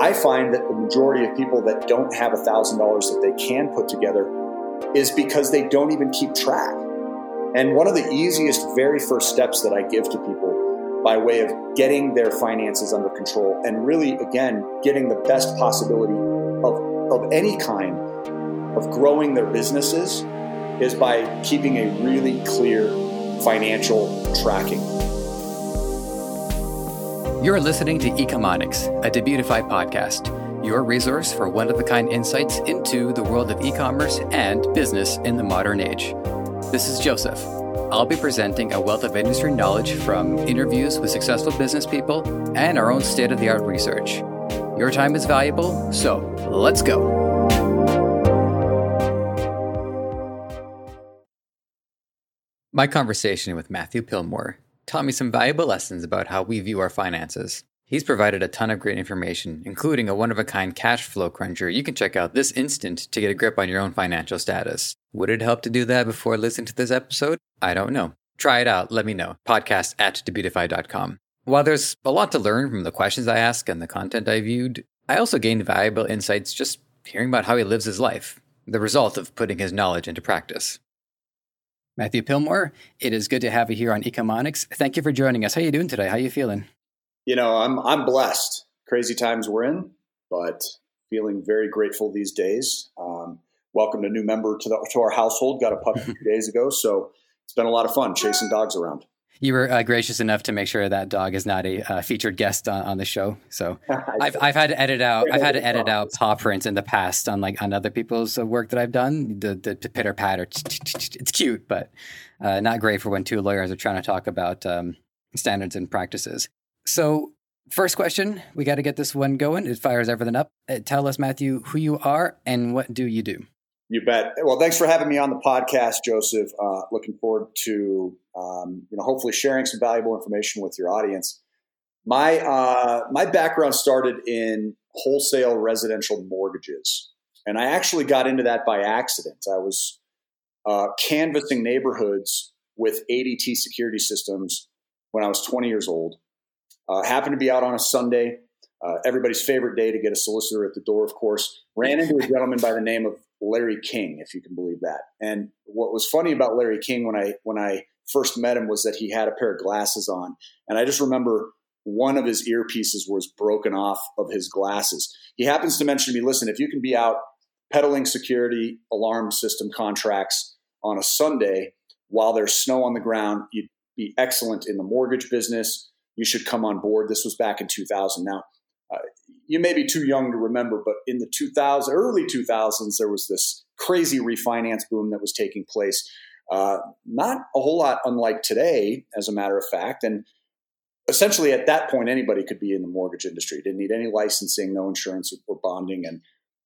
I find that the majority of people that don't have $1,000 that they can put together is because they don't even keep track. And one of the easiest, very first steps that I give to people by way of getting their finances under control and really, again, getting the best possibility of, of any kind of growing their businesses is by keeping a really clear financial tracking. You're listening to Ecomonics, a Debutify podcast, your resource for one of a kind insights into the world of e commerce and business in the modern age. This is Joseph. I'll be presenting a wealth of industry knowledge from interviews with successful business people and our own state of the art research. Your time is valuable, so let's go. My conversation with Matthew Pillmore taught me some valuable lessons about how we view our finances. He's provided a ton of great information, including a one of a kind cash flow cruncher you can check out this instant to get a grip on your own financial status. Would it help to do that before listening to this episode? I don't know. Try it out, let me know. Podcast at debutify.com. While there's a lot to learn from the questions I ask and the content I viewed, I also gained valuable insights just hearing about how he lives his life, the result of putting his knowledge into practice. Matthew Pillmore, it is good to have you here on Ecomonics. Thank you for joining us. How are you doing today? How are you feeling? You know, I'm I'm blessed. Crazy times we're in, but feeling very grateful these days. Um, welcomed a new member to the to our household. Got a puppy few days ago, so it's been a lot of fun chasing dogs around you were uh, gracious enough to make sure that dog is not a uh, featured guest on, on, the show. So I've, I've had to edit out I've had to edit out paw prints in the past on like on other people's uh, work that I've done. The the, the pitter patter, it's cute, but uh, not great for when two lawyers are trying to talk about um, standards and practices. So first question, we got to get this one going. It fires everything up. Uh, tell us, Matthew, who you are and what do you do. You bet. Well, thanks for having me on the podcast, Joseph. Uh, looking forward to um, you know hopefully sharing some valuable information with your audience. My uh, my background started in wholesale residential mortgages, and I actually got into that by accident. I was uh, canvassing neighborhoods with ADT security systems when I was 20 years old. Uh, happened to be out on a Sunday, uh, everybody's favorite day to get a solicitor at the door, of course. Ran into a gentleman by the name of Larry King, if you can believe that. And what was funny about Larry King when I when I first met him was that he had a pair of glasses on, and I just remember one of his earpieces was broken off of his glasses. He happens to mention to me, "Listen, if you can be out peddling security alarm system contracts on a Sunday while there's snow on the ground, you'd be excellent in the mortgage business. You should come on board." This was back in 2000. Now uh, you may be too young to remember, but in the 2000s, early 2000s, there was this crazy refinance boom that was taking place. Uh, not a whole lot unlike today, as a matter of fact. And essentially, at that point, anybody could be in the mortgage industry. Didn't need any licensing, no insurance or bonding, and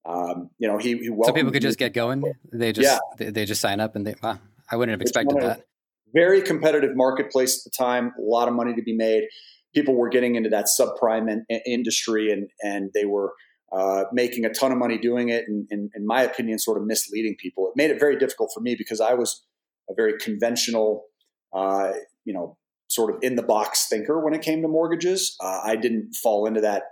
um, you know, he, he so people could just get going. They just yeah. they, they, just sign up and they. Wow, I wouldn't have expected that. Very competitive marketplace at the time. A lot of money to be made people were getting into that subprime in, industry and and they were uh, making a ton of money doing it, and, and, in my opinion, sort of misleading people. It made it very difficult for me because I was a very conventional, uh, you know, sort of in the box thinker when it came to mortgages. Uh, I didn't fall into that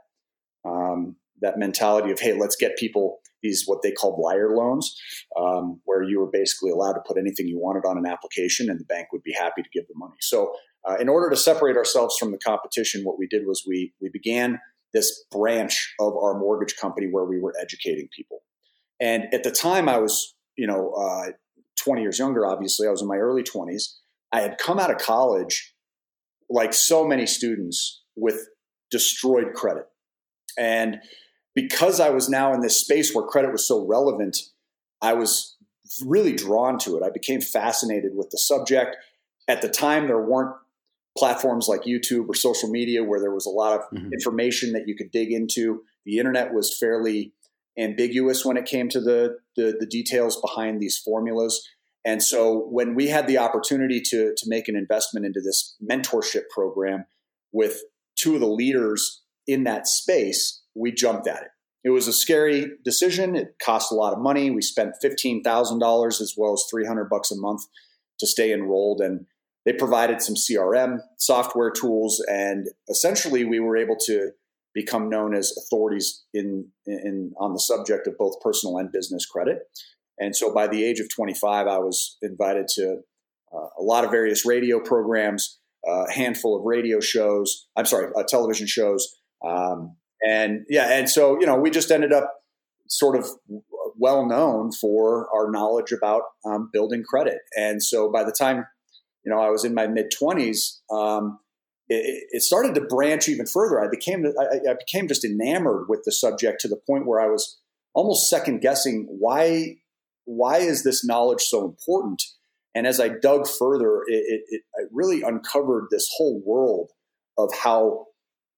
um, that mentality of hey, let's get people these what they called liar loans, um, where you were basically allowed to put anything you wanted on an application, and the bank would be happy to give the money. So uh, in order to separate ourselves from the competition, what we did was we we began this branch of our mortgage company where we were educating people. And at the time, I was you know uh, 20 years younger. Obviously, I was in my early 20s. I had come out of college, like so many students, with destroyed credit, and because I was now in this space where credit was so relevant, I was really drawn to it. I became fascinated with the subject. At the time, there weren't platforms like YouTube or social media where there was a lot of mm-hmm. information that you could dig into. The internet was fairly ambiguous when it came to the, the, the details behind these formulas. And so when we had the opportunity to to make an investment into this mentorship program with two of the leaders in that space, we jumped at it. It was a scary decision. It cost a lot of money. We spent fifteen thousand dollars as well as three hundred bucks a month to stay enrolled, and they provided some CRM software tools, and essentially we were able to become known as authorities in, in on the subject of both personal and business credit. And so by the age of 25, I was invited to uh, a lot of various radio programs, uh, a handful of radio shows. I'm sorry, uh, television shows. Um, and yeah, and so you know, we just ended up sort of well known for our knowledge about um, building credit. And so by the time you know I was in my mid 20s, um, it, it, started to branch even further. I became I, I became just enamored with the subject to the point where I was almost second guessing why why is this knowledge so important? And as I dug further, it, it, it really uncovered this whole world of how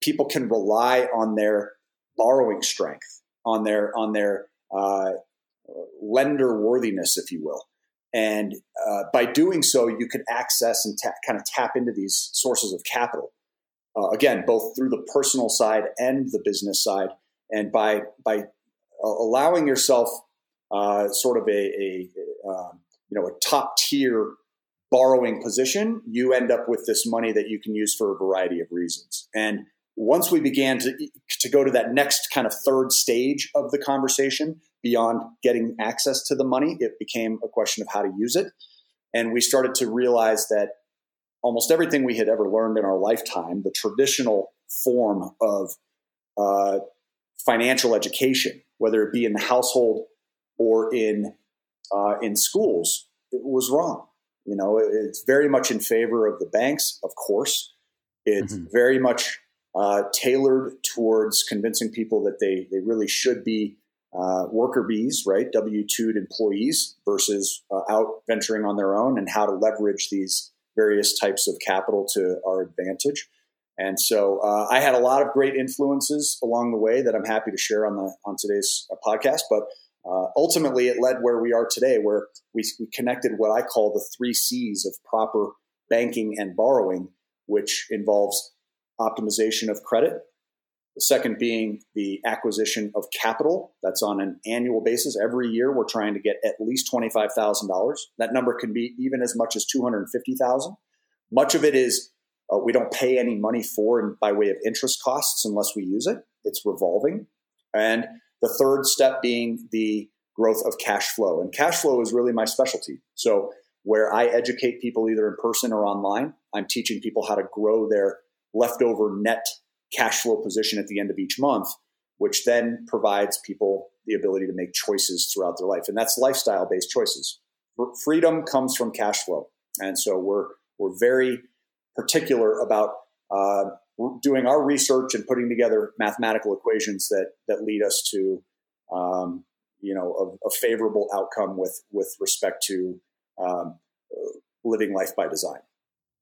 people can rely on their borrowing strength, on their on their uh, lender worthiness, if you will. And uh, by doing so, you can access and ta- kind of tap into these sources of capital. Uh, again, both through the personal side and the business side. And by by uh, allowing yourself uh, sort of a, a, um, you know a top tier borrowing position, you end up with this money that you can use for a variety of reasons. And once we began to, to go to that next kind of third stage of the conversation beyond getting access to the money, it became a question of how to use it. And we started to realize that almost everything we had ever learned in our lifetime, the traditional form of uh, financial education, whether it be in the household or in uh, in schools, it was wrong. You know, it's very much in favor of the banks, of course. It's mm-hmm. very much uh, tailored towards convincing people that they they really should be uh, worker bees, right? W 2 employees versus uh, out venturing on their own and how to leverage these various types of capital to our advantage. And so uh, I had a lot of great influences along the way that I'm happy to share on the on today's uh, podcast. But uh, ultimately, it led where we are today, where we, we connected what I call the three C's of proper banking and borrowing, which involves optimization of credit. The second being the acquisition of capital. That's on an annual basis. Every year, we're trying to get at least twenty-five thousand dollars. That number can be even as much as two hundred fifty thousand. Much of it is uh, we don't pay any money for and by way of interest costs unless we use it. It's revolving. And the third step being the growth of cash flow. And cash flow is really my specialty. So, where I educate people either in person or online, I'm teaching people how to grow their leftover net cash flow position at the end of each month, which then provides people the ability to make choices throughout their life. And that's lifestyle based choices. Freedom comes from cash flow. And so we're, we're very particular about uh, doing our research and putting together mathematical equations that, that lead us to, um, you know, a, a, favorable outcome with, with respect to um, living life by design.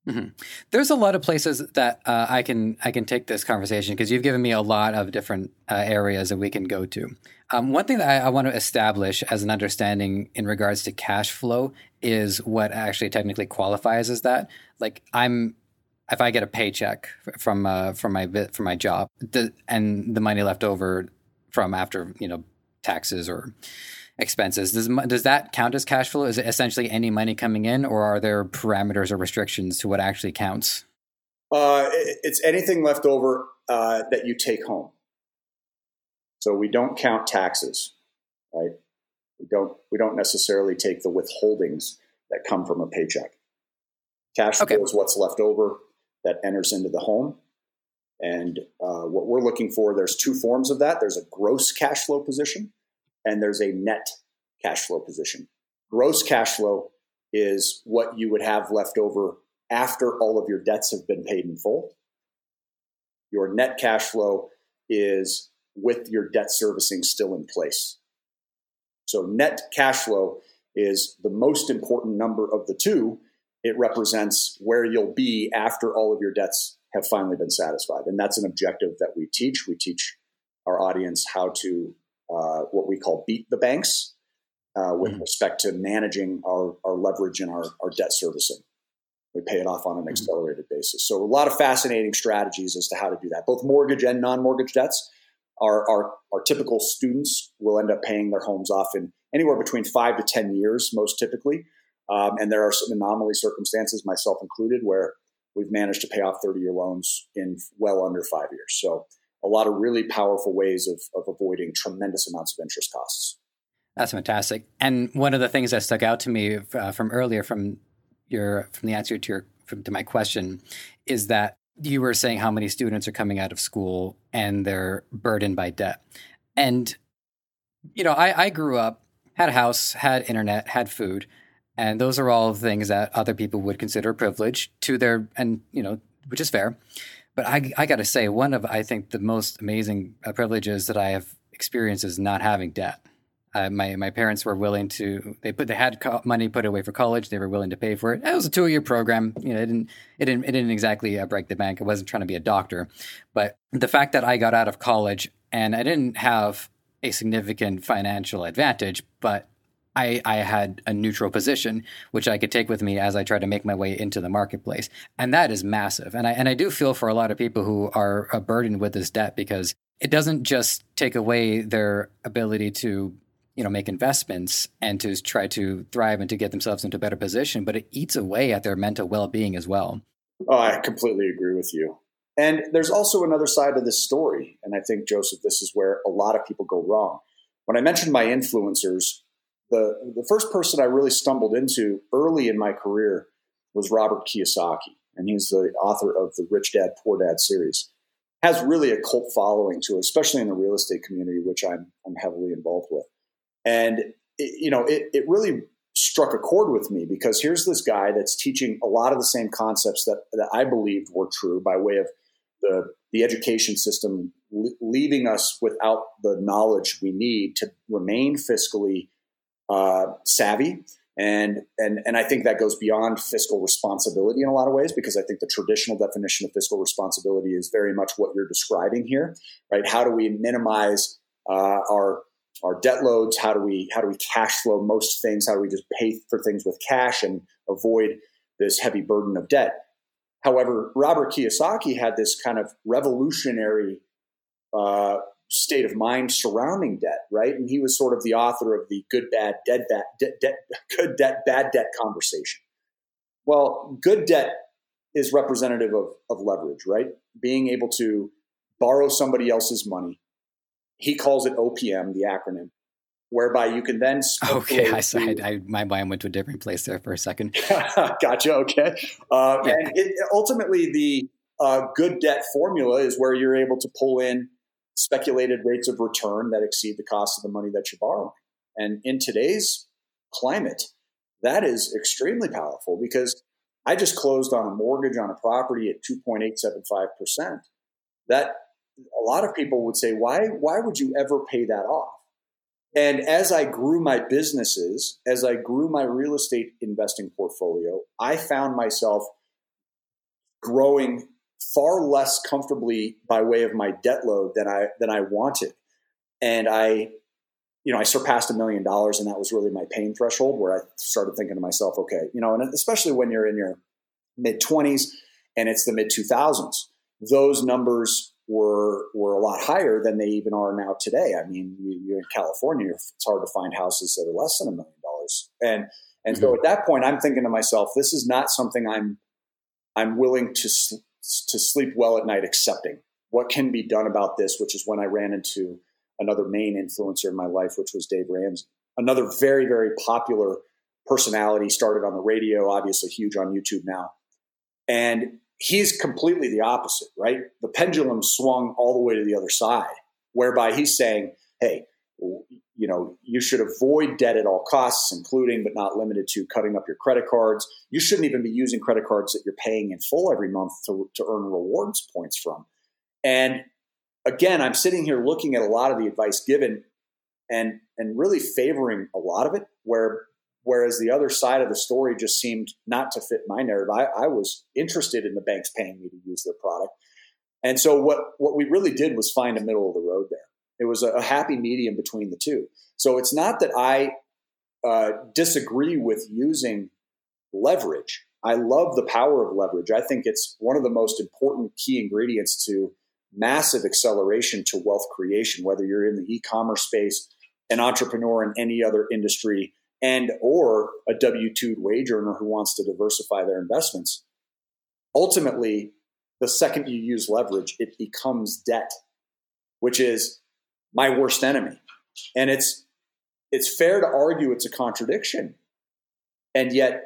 Mm-hmm. There's a lot of places that uh, I can I can take this conversation because you've given me a lot of different uh, areas that we can go to. Um, one thing that I, I, want to establish as an understanding in regards to cash flow is what actually technically qualifies as that. Like I'm, if I get a paycheck from uh, from my from my job, the, and the money left over from after you know taxes or expenses. Does does that count as cash flow? Is it essentially any money coming in, or are there parameters or restrictions to what actually counts? Uh, it's anything left over uh, that you take home. So we don't count taxes, right? We don't we don't necessarily take the withholdings that come from a paycheck. Cash okay. flow is what's left over that enters into the home. And uh, what we're looking for, there's two forms of that. There's a gross cash flow position, and there's a net cash flow position. Gross cash flow is what you would have left over after all of your debts have been paid in full. Your net cash flow is with your debt servicing still in place. So, net cash flow is the most important number of the two. It represents where you'll be after all of your debts have finally been satisfied. And that's an objective that we teach. We teach our audience how to uh, what we call beat the banks uh, with mm-hmm. respect to managing our, our leverage and our, our debt servicing. We pay it off on an mm-hmm. accelerated mm-hmm. basis. So a lot of fascinating strategies as to how to do that. Both mortgage and non-mortgage debts. Our, our, our typical students will end up paying their homes off in anywhere between five to 10 years, most typically. Um, and there are some anomaly circumstances, myself included, where we've managed to pay off 30 year loans in well under five years. So a lot of really powerful ways of, of avoiding tremendous amounts of interest costs. That's fantastic. And one of the things that stuck out to me uh, from earlier, from your from the answer to your from, to my question, is that you were saying how many students are coming out of school and they're burdened by debt. And you know, I, I grew up, had a house, had internet, had food, and those are all things that other people would consider privilege to their and you know, which is fair. But I, I got to say, one of I think the most amazing uh, privileges that I have experienced is not having debt. Uh, my my parents were willing to they put they had co- money put away for college. They were willing to pay for it. It was a two year program. You know, it didn't it didn't it didn't exactly uh, break the bank. I wasn't trying to be a doctor, but the fact that I got out of college and I didn't have a significant financial advantage, but I, I had a neutral position, which I could take with me as I try to make my way into the marketplace. And that is massive. And I, and I do feel for a lot of people who are burdened with this debt because it doesn't just take away their ability to you know make investments and to try to thrive and to get themselves into a better position but it eats away at their mental well-being as well oh i completely agree with you and there's also another side of this story and i think joseph this is where a lot of people go wrong when i mentioned my influencers the, the first person I really stumbled into early in my career was Robert Kiyosaki, and he's the author of the Rich Dad Poor Dad series. Has really a cult following to it, especially in the real estate community, which I'm I'm heavily involved with. And it, you know, it, it really struck a chord with me because here's this guy that's teaching a lot of the same concepts that, that I believed were true by way of the the education system leaving us without the knowledge we need to remain fiscally uh, savvy. And, and, and I think that goes beyond fiscal responsibility in a lot of ways because I think the traditional definition of fiscal responsibility is very much what you're describing here, right? How do we minimize uh, our our debt loads? How do we how do we cash flow most things? How do we just pay for things with cash and avoid this heavy burden of debt? However, Robert Kiyosaki had this kind of revolutionary uh, state of mind surrounding debt, right? And he was sort of the author of the good, bad, dead, bad, de- de- good debt, bad debt conversation. Well, good debt is representative of, of leverage, right? Being able to borrow somebody else's money. He calls it OPM, the acronym, whereby you can then. Okay, I, I, I, my mind went to a different place there for a second. gotcha. Okay, uh, yeah. and it, ultimately the uh, good debt formula is where you're able to pull in speculated rates of return that exceed the cost of the money that you're borrowing. And in today's climate, that is extremely powerful because I just closed on a mortgage on a property at 2.875%. That a lot of people would say, why, why would you ever pay that off? And as I grew my businesses, as I grew my real estate investing portfolio, I found myself growing far less comfortably by way of my debt load than I than I wanted. And I, you know, I surpassed a million dollars, and that was really my pain threshold where I started thinking to myself, okay, you know, and especially when you're in your mid twenties and it's the mid two thousands, those numbers were were a lot higher than they even are now today. I mean, you, are in California; it's hard to find houses that are less than a million dollars, and and mm-hmm. so at that point, I'm thinking to myself, this is not something I'm I'm willing to to sleep well at night accepting what can be done about this, which is when I ran into another main influencer in my life, which was Dave Ramsey, another very, very popular personality, started on the radio, obviously huge on YouTube now. And he's completely the opposite, right? The pendulum swung all the way to the other side, whereby he's saying, hey, you know, you should avoid debt at all costs, including but not limited to cutting up your credit cards. You shouldn't even be using credit cards that you're paying in full every month to, to earn rewards points from. And again, I'm sitting here looking at a lot of the advice given and and really favoring a lot of it, where whereas the other side of the story just seemed not to fit my narrative. I, I was interested in the banks paying me to use their product. And so what what we really did was find a middle of the road there. It was a, happy medium between the two. So it's not that I uh, disagree with using leverage. I love the power of leverage. I think it's one of the most important key ingredients to massive acceleration to wealth creation, whether you're in the e-commerce space, an entrepreneur in any other industry, and or a W-2 wage earner who wants to diversify their investments. Ultimately, the second you use leverage, it becomes debt which is my worst enemy. And it's it's fair to argue it's a contradiction. And yet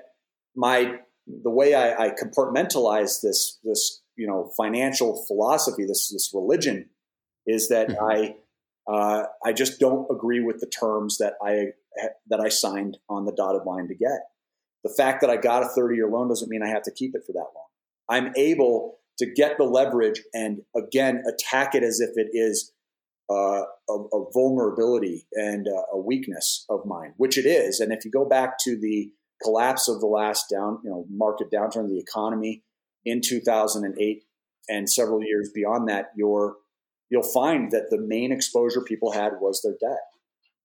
my the way I, I compartmentalize this this you know financial philosophy, this this religion, is that mm-hmm. I uh, I just don't agree with the terms that I that I signed on the dotted line to get. The fact that I got a 30 year loan doesn't mean I have to keep it for that long. I'm able to get the leverage and again attack it as if it is uh, a, a, vulnerability and a, weakness of mine, which it is. And if you go back to the collapse of the last down, you know, market downturn of the economy in 2008 and several years beyond that, you're you'll find that the main exposure people had was their debt.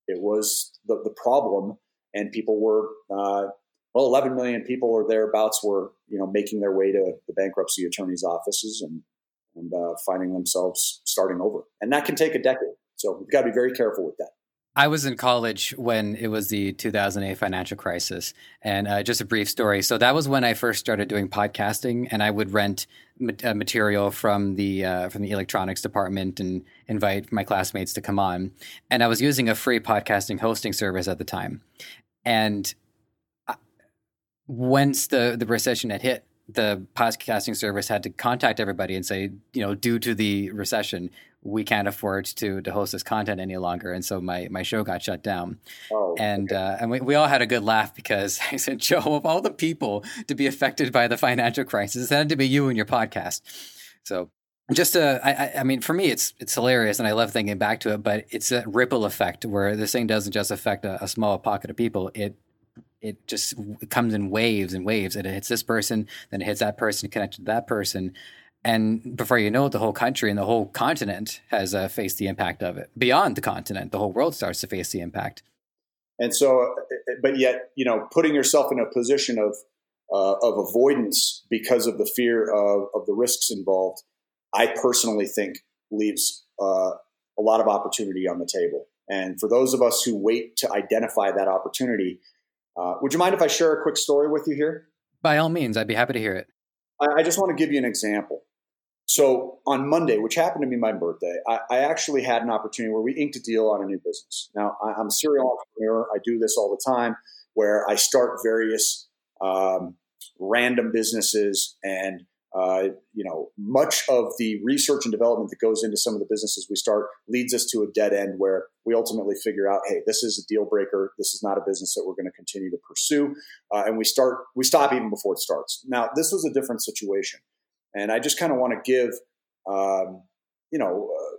It was the, the problem, and people were uh, well, 11 million people or thereabouts were you know making their way to the bankruptcy attorney's offices and and uh, finding themselves starting over, and that can take a decade. So we've got to be very careful with that. I was in college when it was the 2008 financial crisis. And uh, just a brief story. So that was when I first started doing podcasting, and I would rent uh, material from the uh, from the electronics department and invite my classmates to come on. And I was using a free podcasting hosting service at the time. And uh, once the the recession had hit, the podcasting service had to contact everybody and say, you know, due to the recession, we can't afford to to host this content any longer, and so my my show got shut down. Oh, and okay. uh, and we, we all had a good laugh because I said, Joe, of all the people to be affected by the financial crisis, it had to be you and your podcast. So just uh, I, I mean, for me, it's it's hilarious, and I love thinking back to it. But it's a ripple effect where this thing doesn't just affect a, a small pocket of people; it it just comes in waves and waves. And it hits this person, then it hits that person, connected to that person, and before you know it, the whole country and the whole continent has uh, faced the impact of it. Beyond the continent, the whole world starts to face the impact. And so, but yet, you know, putting yourself in a position of uh, of avoidance because of the fear of, of the risks involved, I personally think leaves uh, a lot of opportunity on the table. And for those of us who wait to identify that opportunity, uh, would you mind if I share a quick story with you here? By all means, I'd be happy to hear it. I, I just want to give you an example. So on Monday, which happened to be my birthday, I, I, actually had an opportunity where we inked a deal on a new business. Now, I, am a serial entrepreneur. I do this all the time where I start various um, random businesses and uh, you know, much of the research and development that goes into some of the businesses we start leads us to a dead end where we ultimately figure out, hey, this is a deal breaker. This is not a business that we're going to continue to pursue, uh, and we start we stop even before it starts. Now, this was a different situation. And I just kind of want to give, um, you know, uh,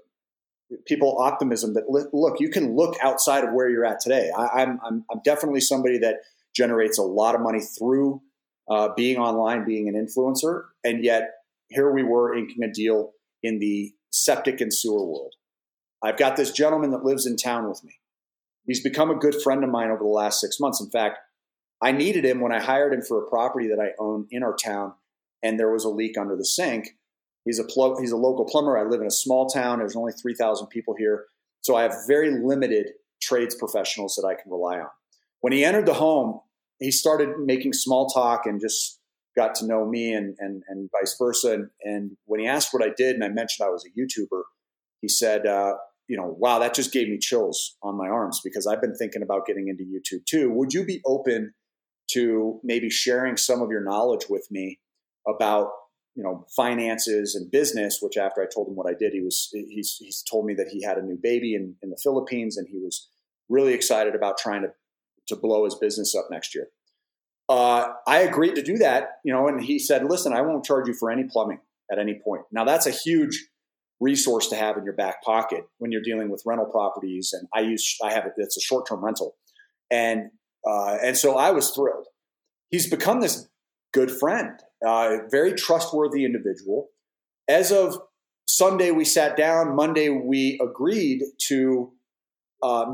people optimism that look, you can look outside of where you're at today. I, I'm, I'm, I'm definitely somebody that generates a lot of money through uh, being online, being an influencer, and yet here we were inking a deal in the septic and sewer world. I've got this gentleman that lives in town with me. He's become a good friend of mine over the last six months. In fact, I needed him when I hired him for a property that I own in our town and there was a leak under the sink. He's a pl- he's a local plumber. I live in a small town. There's only 3,000 people here. So I have very limited trades professionals that I can rely on. When he entered the home, he started making small talk and just got to know me and, and, and vice versa. And, and when he asked what I did and I mentioned I was a YouTuber, he said, uh, you know, wow, that just gave me chills on my arms because I've been thinking about getting into YouTube too. Would you be open to maybe sharing some of your knowledge with me about you know finances and business which after i told him what i did he was he's, he's told me that he had a new baby in, in the philippines and he was really excited about trying to to blow his business up next year uh, i agreed to do that you know and he said listen i won't charge you for any plumbing at any point now that's a huge resource to have in your back pocket when you're dealing with rental properties and i use i have it it's a short-term rental and uh, and so i was thrilled he's become this good friend uh, very trustworthy individual. As of Sunday, we sat down. Monday, we agreed to uh,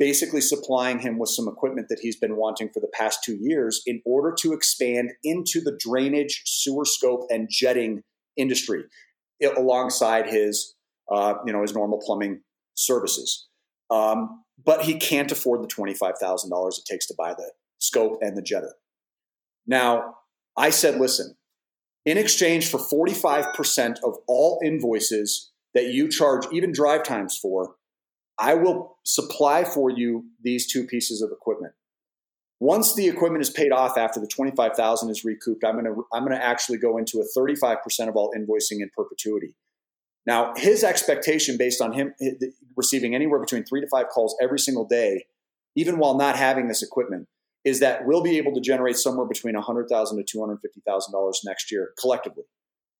basically supplying him with some equipment that he's been wanting for the past two years in order to expand into the drainage, sewer scope, and jetting industry alongside his, uh, you know, his normal plumbing services. Um, but he can't afford the $25,000 it takes to buy the scope and the jetter. Now, I said, listen, in exchange for 45% of all invoices that you charge even drive times for, I will supply for you these two pieces of equipment. Once the equipment is paid off after the 25,000 is recouped, I'm going to I'm going to actually go into a 35% of all invoicing in perpetuity. Now, his expectation based on him receiving anywhere between 3 to 5 calls every single day, even while not having this equipment, is that we'll be able to generate somewhere between 100,000 to $250,000 next year collectively.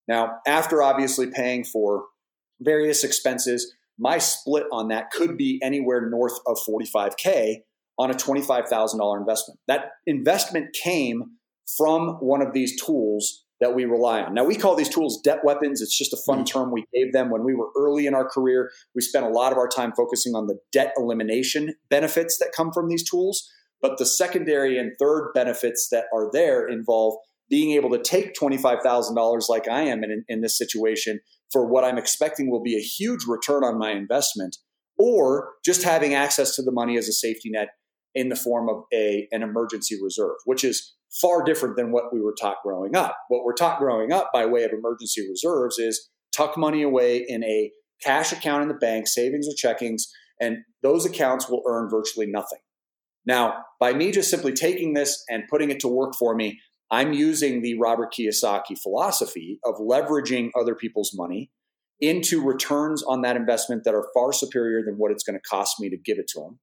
Now, after obviously paying for various expenses, my split on that could be anywhere north of 45K on a $25,000 investment. That investment came from one of these tools that we rely on. Now, we call these tools debt weapons. It's just a fun mm-hmm. term we gave them when we were early in our career. We spent a lot of our time focusing on the debt elimination benefits that come from these tools. But the secondary and third benefits that are there involve being able to take $25,000 like I am in, in this situation for what I'm expecting will be a huge return on my investment, or just having access to the money as a safety net in the form of a, an emergency reserve, which is far different than what we were taught growing up. What we're taught growing up by way of emergency reserves is tuck money away in a cash account in the bank, savings or checkings, and those accounts will earn virtually nothing. Now, by me just simply taking this and putting it to work for me, I'm using the Robert Kiyosaki philosophy of leveraging other people's money into returns on that investment that are far superior than what it's going to cost me to give it to them.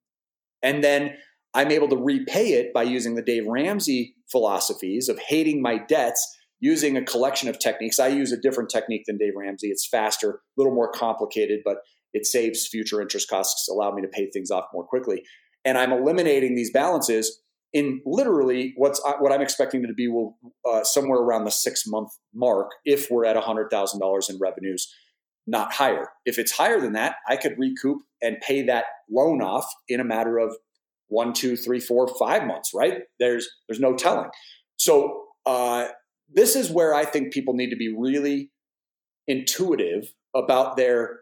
And then I'm able to repay it by using the Dave Ramsey philosophies of hating my debts using a collection of techniques. I use a different technique than Dave Ramsey. It's faster, a little more complicated, but it saves future interest costs, allow me to pay things off more quickly. And I'm eliminating these balances in literally what's uh, what I'm expecting to be will uh, somewhere around the six month mark if we're at hundred thousand dollars in revenues, not higher. If it's higher than that, I could recoup and pay that loan off in a matter of one, two, three, four, five months. Right? There's there's no telling. So uh, this is where I think people need to be really intuitive about their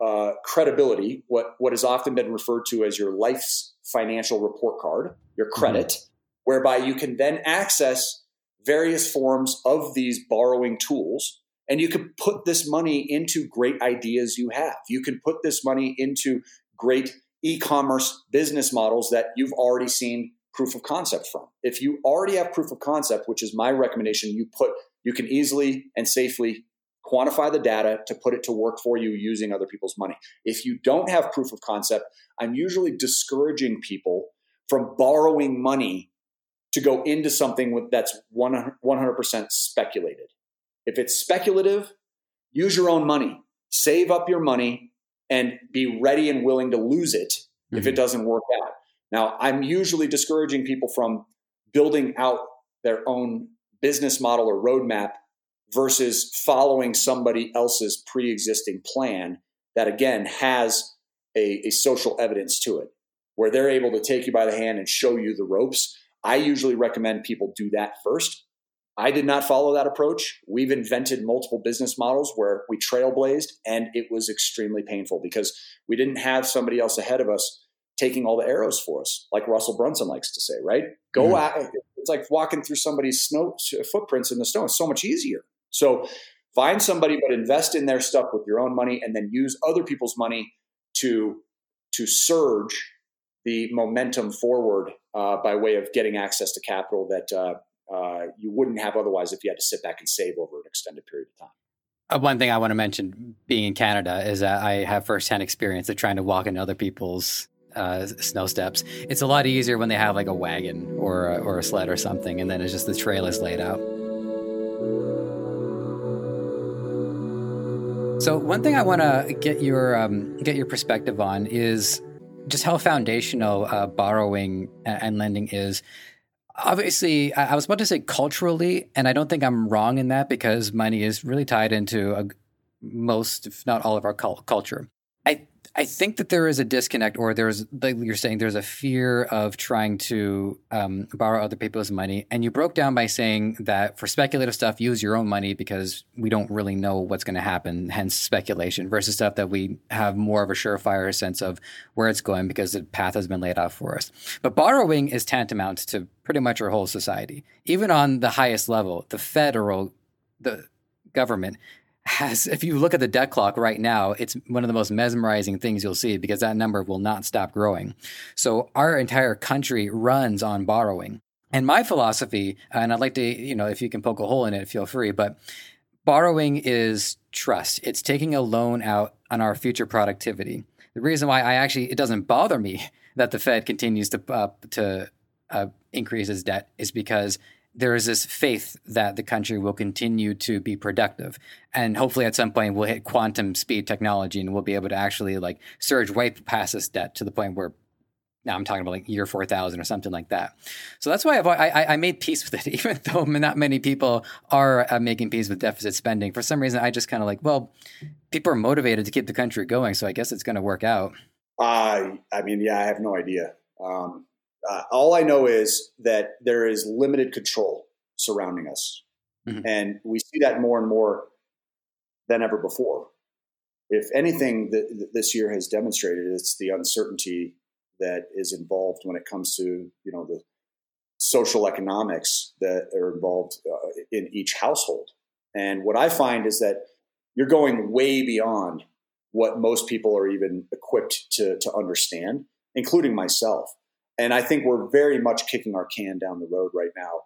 uh, credibility, what what has often been referred to as your life's financial report card, your mm-hmm. credit, mm-hmm. whereby you can then access various forms of these borrowing tools. And you can put this money into great ideas you have. You can put this money into great e commerce business models that you've already seen proof of concept from. If you already have proof of concept, which is my recommendation, you put you can easily and safely quantify the data to put it to work for you using other people's money. If you don't have proof of concept, I'm usually discouraging people from borrowing money to go into something with, that's 100% speculated. If it's speculative, use your own money, save up your money, and be ready and willing to lose it mm-hmm. if it mm-hmm. doesn't work out. Now, I'm usually discouraging people from building out their own business model or roadmap versus following somebody else's pre-existing plan that again has a, a, social evidence to it where they're able to take you by the hand and show you the ropes i usually recommend people do that first i did not follow that approach we've invented multiple business models where we trailblazed and it was extremely painful because we didn't have somebody else ahead of us taking all the arrows for us, like Russell Brunson likes to say, right? Go mm-hmm. at it's like walking through somebody's snow footprints in the snow. It's so much easier. So find somebody, but invest in their stuff with your own money, and then use other people's money to to surge the momentum forward uh, by way of getting access to capital that uh, uh, you wouldn't have otherwise if you had to sit back and save over an extended period of time. Uh, one thing I want to mention, being in Canada, is that I have firsthand experience of trying to walk in other people's uh, snow steps. It's a lot easier when they have like a wagon or a, or a sled or something, and then it's just the trail is laid out. So one thing I want to get your um, get your perspective on is just how foundational uh, borrowing and lending is. Obviously, I was about to say culturally, and I don't think I'm wrong in that because money is really tied into a, most, if not all, of our culture. I think that there is a disconnect, or there's like you're saying, there's a fear of trying to um, borrow other people's money. And you broke down by saying that for speculative stuff, use your own money because we don't really know what's going to happen, hence speculation, versus stuff that we have more of a surefire sense of where it's going because the path has been laid out for us. But borrowing is tantamount to pretty much our whole society, even on the highest level, the federal, the government has, if you look at the debt clock right now, it's one of the most mesmerizing things you'll see because that number will not stop growing. So our entire country runs on borrowing. And my philosophy, and I'd like to, you know, if you can poke a hole in it, feel free, but borrowing is trust. It's taking a loan out on our future productivity. The reason why I actually, it doesn't bother me that the Fed continues to, uh, to uh, increase its debt is because there is this faith that the country will continue to be productive and hopefully at some point we'll hit quantum speed technology and we'll be able to actually like surge way past this debt to the point where now I'm talking about like year 4000 or something like that. So that's why I've, I, I made peace with it, even though not many people are uh, making peace with deficit spending. For some reason, I just kind of like, well, people are motivated to keep the country going. So I guess it's going to work out. Uh, I mean, yeah, I have no idea. Um, uh, all I know is that there is limited control surrounding us. Mm-hmm. And we see that more and more than ever before. If anything that this year has demonstrated, it's the uncertainty that is involved when it comes to you know the social economics that are involved uh, in each household. And what I find is that you're going way beyond what most people are even equipped to, to understand, including myself. And I think we're very much kicking our can down the road right now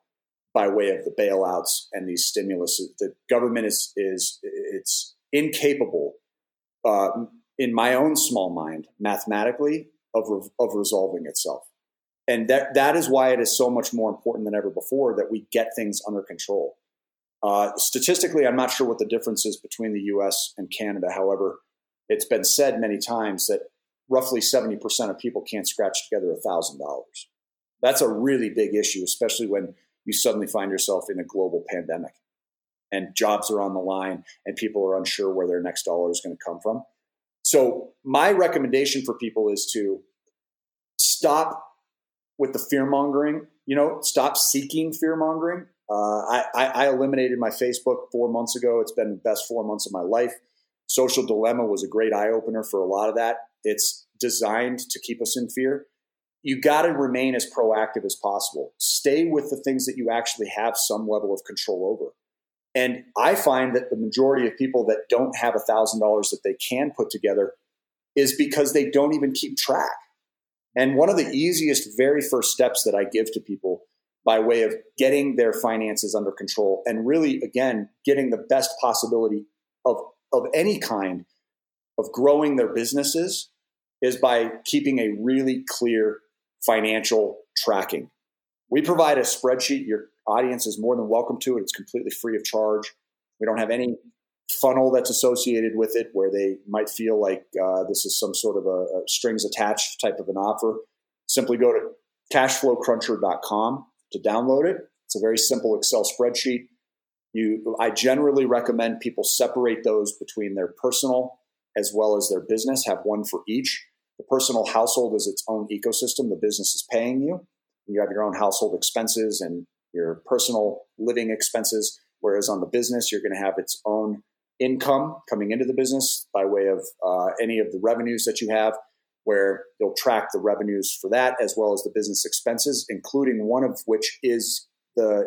by way of the bailouts and these stimulus. The government is is it's incapable, uh, in my own small mind, mathematically, of of resolving itself. And that that is why it is so much more important than ever before that we get things under control. Uh, statistically, I'm not sure what the difference is between the U.S. and Canada. However, it's been said many times that roughly 70% of people can't scratch together $1,000. That's a really big issue, especially when you suddenly find yourself in a global pandemic and jobs are on the line and people are unsure where their next dollar is going to come from. So, my recommendation for people is to stop with the fear mongering, you know, stop seeking fear mongering. Uh, I, I, eliminated my Facebook four months ago. It's been the best four months of my life. Social Dilemma was a great eye opener for a lot of that. It's designed to keep us in fear. You got to remain as proactive as possible. Stay with the things that you actually have some level of control over. And I find that the majority of people that don't have $1,000 that they can put together is because they don't even keep track. And one of the easiest, very first steps that I give to people by way of getting their finances under control and really, again, getting the best possibility of, of any kind of growing their businesses is by keeping a really clear financial tracking. We provide a spreadsheet. Your audience is more than welcome to it. It's completely free of charge. We don't have any funnel that's associated with it where they might feel like uh, this is some sort of a, a, strings attached type of an offer. Simply go to cashflowcruncher.com to download it. It's a very simple Excel spreadsheet. You, I generally recommend people separate those between their personal as well as their business, have one for each. The personal household is its own ecosystem. The business is paying you. You have your own household expenses and your personal living expenses. Whereas on the business, you're going to have its own income coming into the business by way of uh, any of the revenues that you have, where you'll track the revenues for that as well as the business expenses, including one of which is the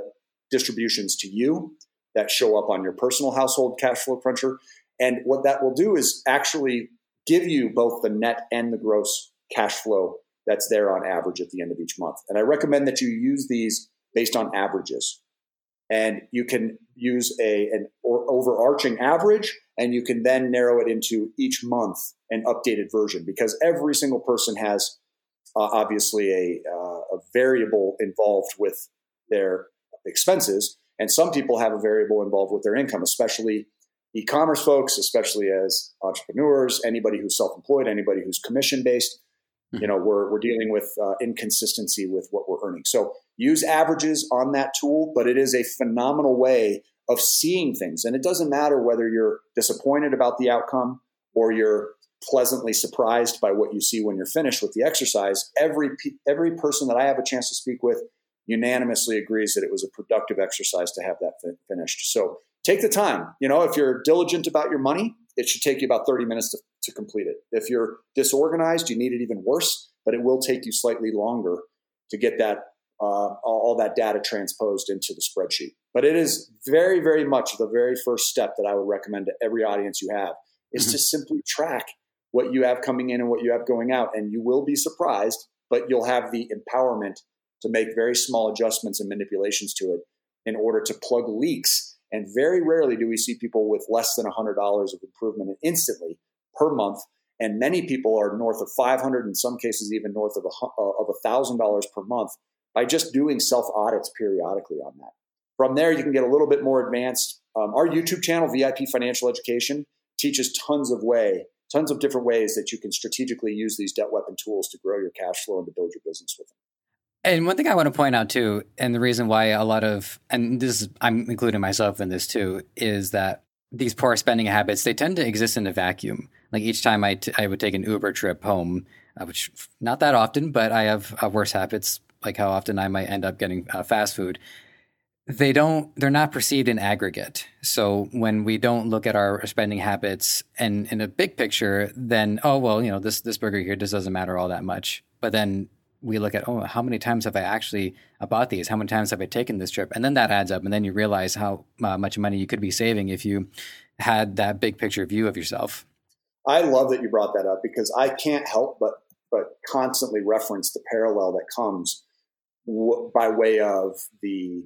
distributions to you that show up on your personal household cash flow cruncher. And what that will do is actually give you both the net and the gross cash flow that's there on average at the end of each month. And I recommend that you use these based on averages. And you can use a, an overarching average, and you can then narrow it into each month an updated version because every single person has uh, obviously a, uh, a variable involved with their expenses. And some people have a variable involved with their income, especially e-commerce folks, especially as entrepreneurs, anybody who's self-employed, anybody who's commission based. Mm-hmm. You know, we're we're dealing with uh, inconsistency with what we're earning. So use averages on that tool, but it is a phenomenal way of seeing things. And it doesn't matter whether you're disappointed about the outcome or you're pleasantly surprised by what you see when you're finished with the exercise. Every every person that I have a chance to speak with unanimously agrees that it was a productive exercise to have that finished. So take the time. You know, if you're diligent about your money, it should take you about 30 minutes to, to complete it. If you're disorganized, you need it even worse, but it will take you slightly longer to get that uh, all that data transposed into the spreadsheet. But it is very, very much the very first step that I would recommend to every audience you have is mm-hmm. to simply track what you have coming in and what you have going out. And you will be surprised, but you'll have the empowerment to make very small adjustments and manipulations to it in order to plug leaks. And very rarely do we see people with less than $100 of improvement instantly per month. And many people are north of 500, in some cases, even north of a, uh, of $1,000 per month by just doing self audits periodically on that. From there, you can get a little bit more advanced. Um, our YouTube channel, VIP Financial Education, teaches tons of way, tons of different ways that you can strategically use these debt weapon tools to grow your cash flow and to build your business with them. And one thing I want to point out too, and the reason why a lot of, and this is, I'm including myself in this too, is that these poor spending habits, they tend to exist in a vacuum. Like each time I, t- I would take an Uber trip home, uh, which not that often, but I have uh, worse habits, like how often I might end up getting uh, fast food. They don't, they're not perceived in aggregate. So when we don't look at our spending habits and in a big picture, then, oh, well, you know, this, this burger here just doesn't matter all that much. But then we look at, oh, how many times have I actually bought these? How many times have I taken this trip? And then that adds up. And then you realize how uh, much money you could be saving if you had that big picture view of yourself. I love that you brought that up because I can't help but but constantly reference the parallel that comes w- by way of the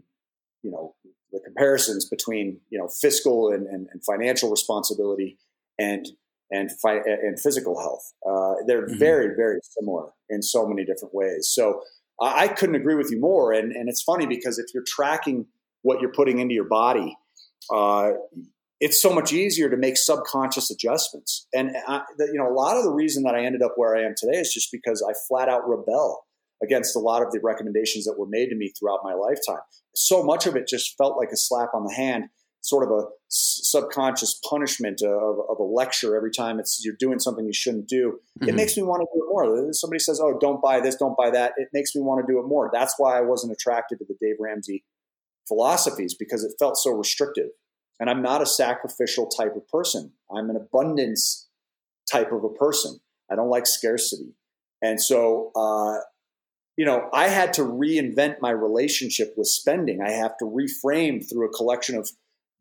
you know the comparisons between you know fiscal and, and, and financial responsibility and and fi- and physical health. Uh, they're mm-hmm. very very similar in so many different ways. So I, I couldn't agree with you more. And and it's funny because if you're tracking what you're putting into your body, uh, it's so much easier to make subconscious adjustments. And I, you know, a lot of the reason that I ended up where I am today is just because I flat out rebel against a lot of the recommendations that were made to me throughout my lifetime. So much of it just felt like a slap on the hand sort of a subconscious punishment of, of, a lecture every time it's you're doing something you shouldn't do. Mm-hmm. It makes me want to do it more. Somebody says, "Oh, don't buy this, don't buy that." It makes me want to do it more. That's why I wasn't attracted to the Dave Ramsey philosophies because it felt so restrictive. And I'm not a sacrificial type of person. I'm an abundance type of a person. I don't like scarcity. And so, uh, you know, I had to reinvent my relationship with spending. I have to reframe through a collection of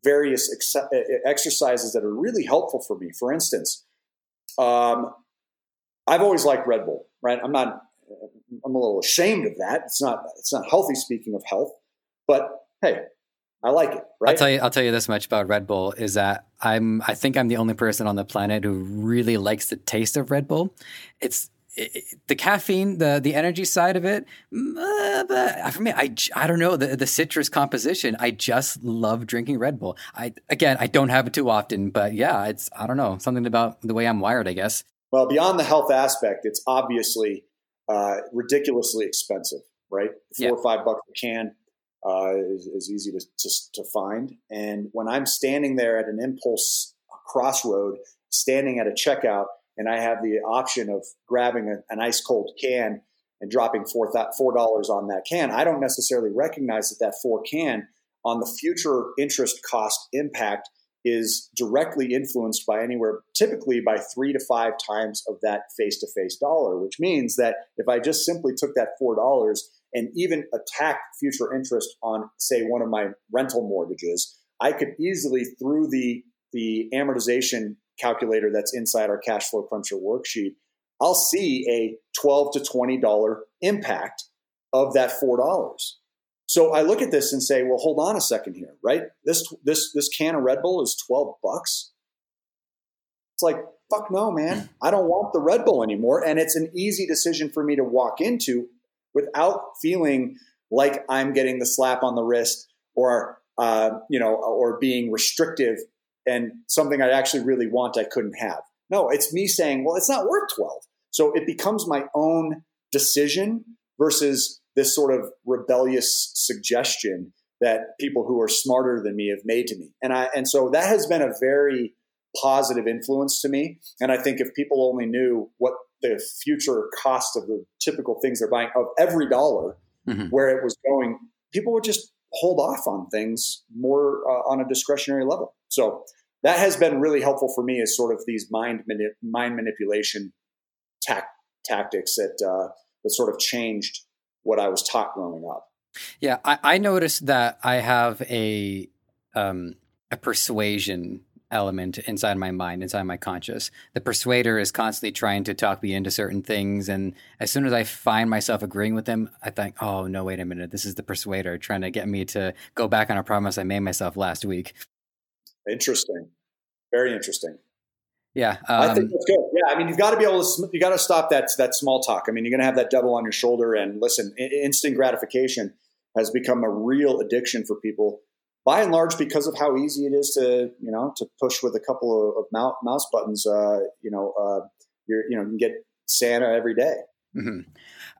various ex- exercises that are really helpful for me. For instance, um, I've always liked Red Bull, right? I'm not, I'm a little ashamed of that. It's not, it's not healthy. Speaking of health, but hey, I like it. Right? I'll tell you. I'll tell you this much about Red Bull is that I'm. I think I'm the only person on the planet who really likes the taste of Red Bull. It's the caffeine, the the energy side of it, uh, but for me, I, I don't know the the citrus composition. I just love drinking Red Bull. I again, I don't have it too often, but yeah, it's I don't know something about the way I'm wired, I guess. Well, beyond the health aspect, it's obviously uh, ridiculously expensive, right? Four yeah. or five bucks a can uh, is, is, easy to, to to find, and when I'm standing there at an impulse crossroad, standing at a checkout and I have the option of grabbing a, an ice cold can and dropping four four dollars on that can, I don't necessarily recognize that that four can on the future interest cost impact is directly influenced by anywhere typically by three to five times of that face to face dollar, which means that if I just simply took that four dollars and even attacked future interest on, say, one of my rental mortgages, I could easily through the the amortization calculator that's inside our cash flow cruncher worksheet, I'll see a 12 to $20 impact of that $4. So I look at this and say, well, hold on a second here, right? This this this can of Red Bull is 12 bucks. It's like, fuck no, man. I don't want the Red Bull anymore. And it's an easy decision for me to walk into without feeling like I'm getting the slap on the wrist or uh, you know, or being restrictive and something I actually really want I couldn't have. No, it's me saying, well, it's not worth 12. So it becomes my own decision versus this sort of rebellious suggestion that people who are smarter than me have made to me. And I and so that has been a very positive influence to me. And I think if people only knew what the future cost of the typical things they're buying of every dollar, mm-hmm. where it was going, people would just hold off on things more uh, on a discretionary level. So that has been really helpful for me as sort of these mind mani- mind manipulation tactics that uh, that sort of changed what I was taught growing up. Yeah, I, I noticed that I have a um, a persuasion element inside my mind, inside my conscious. The persuader is constantly trying to talk me into certain things. And as soon as I find myself agreeing with them, I think, oh, no, wait a minute. This is the persuader trying to get me to go back on a promise I made myself last week. Interesting. Very interesting. Yeah. Um, I think that's good. Yeah. I mean, you've got to be able to, you got to stop that, that small talk. I mean, you're going to have that devil on your shoulder and listen, instant gratification has become a real addiction for people by and large because of how easy it is to you know to push with a couple of, of mouse buttons. Uh, you know, uh, you know you can get Santa every day. Mm-hmm.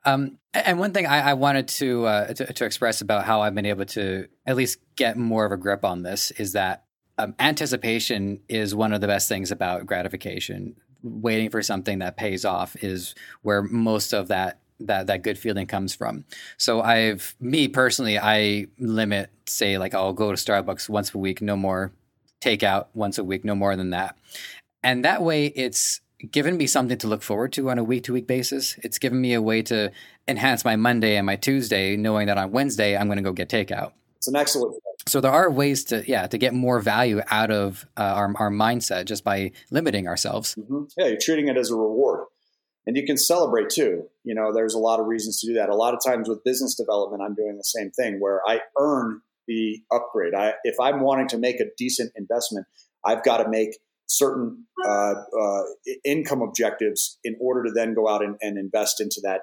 Um, and one thing I, I wanted to, uh, to, to express about how I've been able to at least get more of a grip on this is that um, anticipation is one of the best things about gratification. Waiting for something that pays off is where most of that that that good feeling comes from. So I've me personally, I limit say like I'll go to Starbucks once a week, no more takeout once a week, no more than that. And that way it's given me something to look forward to on a week to week basis. It's given me a way to enhance my Monday and my Tuesday, knowing that on Wednesday I'm going to go get takeout. It's an excellent. So there are ways to yeah to get more value out of uh, our our mindset just by limiting ourselves. Mm-hmm. Yeah, you're treating it as a reward and you can celebrate too. You know, there's a lot of reasons to do that. A lot of times with business development, I'm doing the same thing where I earn the upgrade. I, if I'm wanting to make a decent investment, I've got to make certain uh, uh, income objectives in order to then go out and, and, invest into that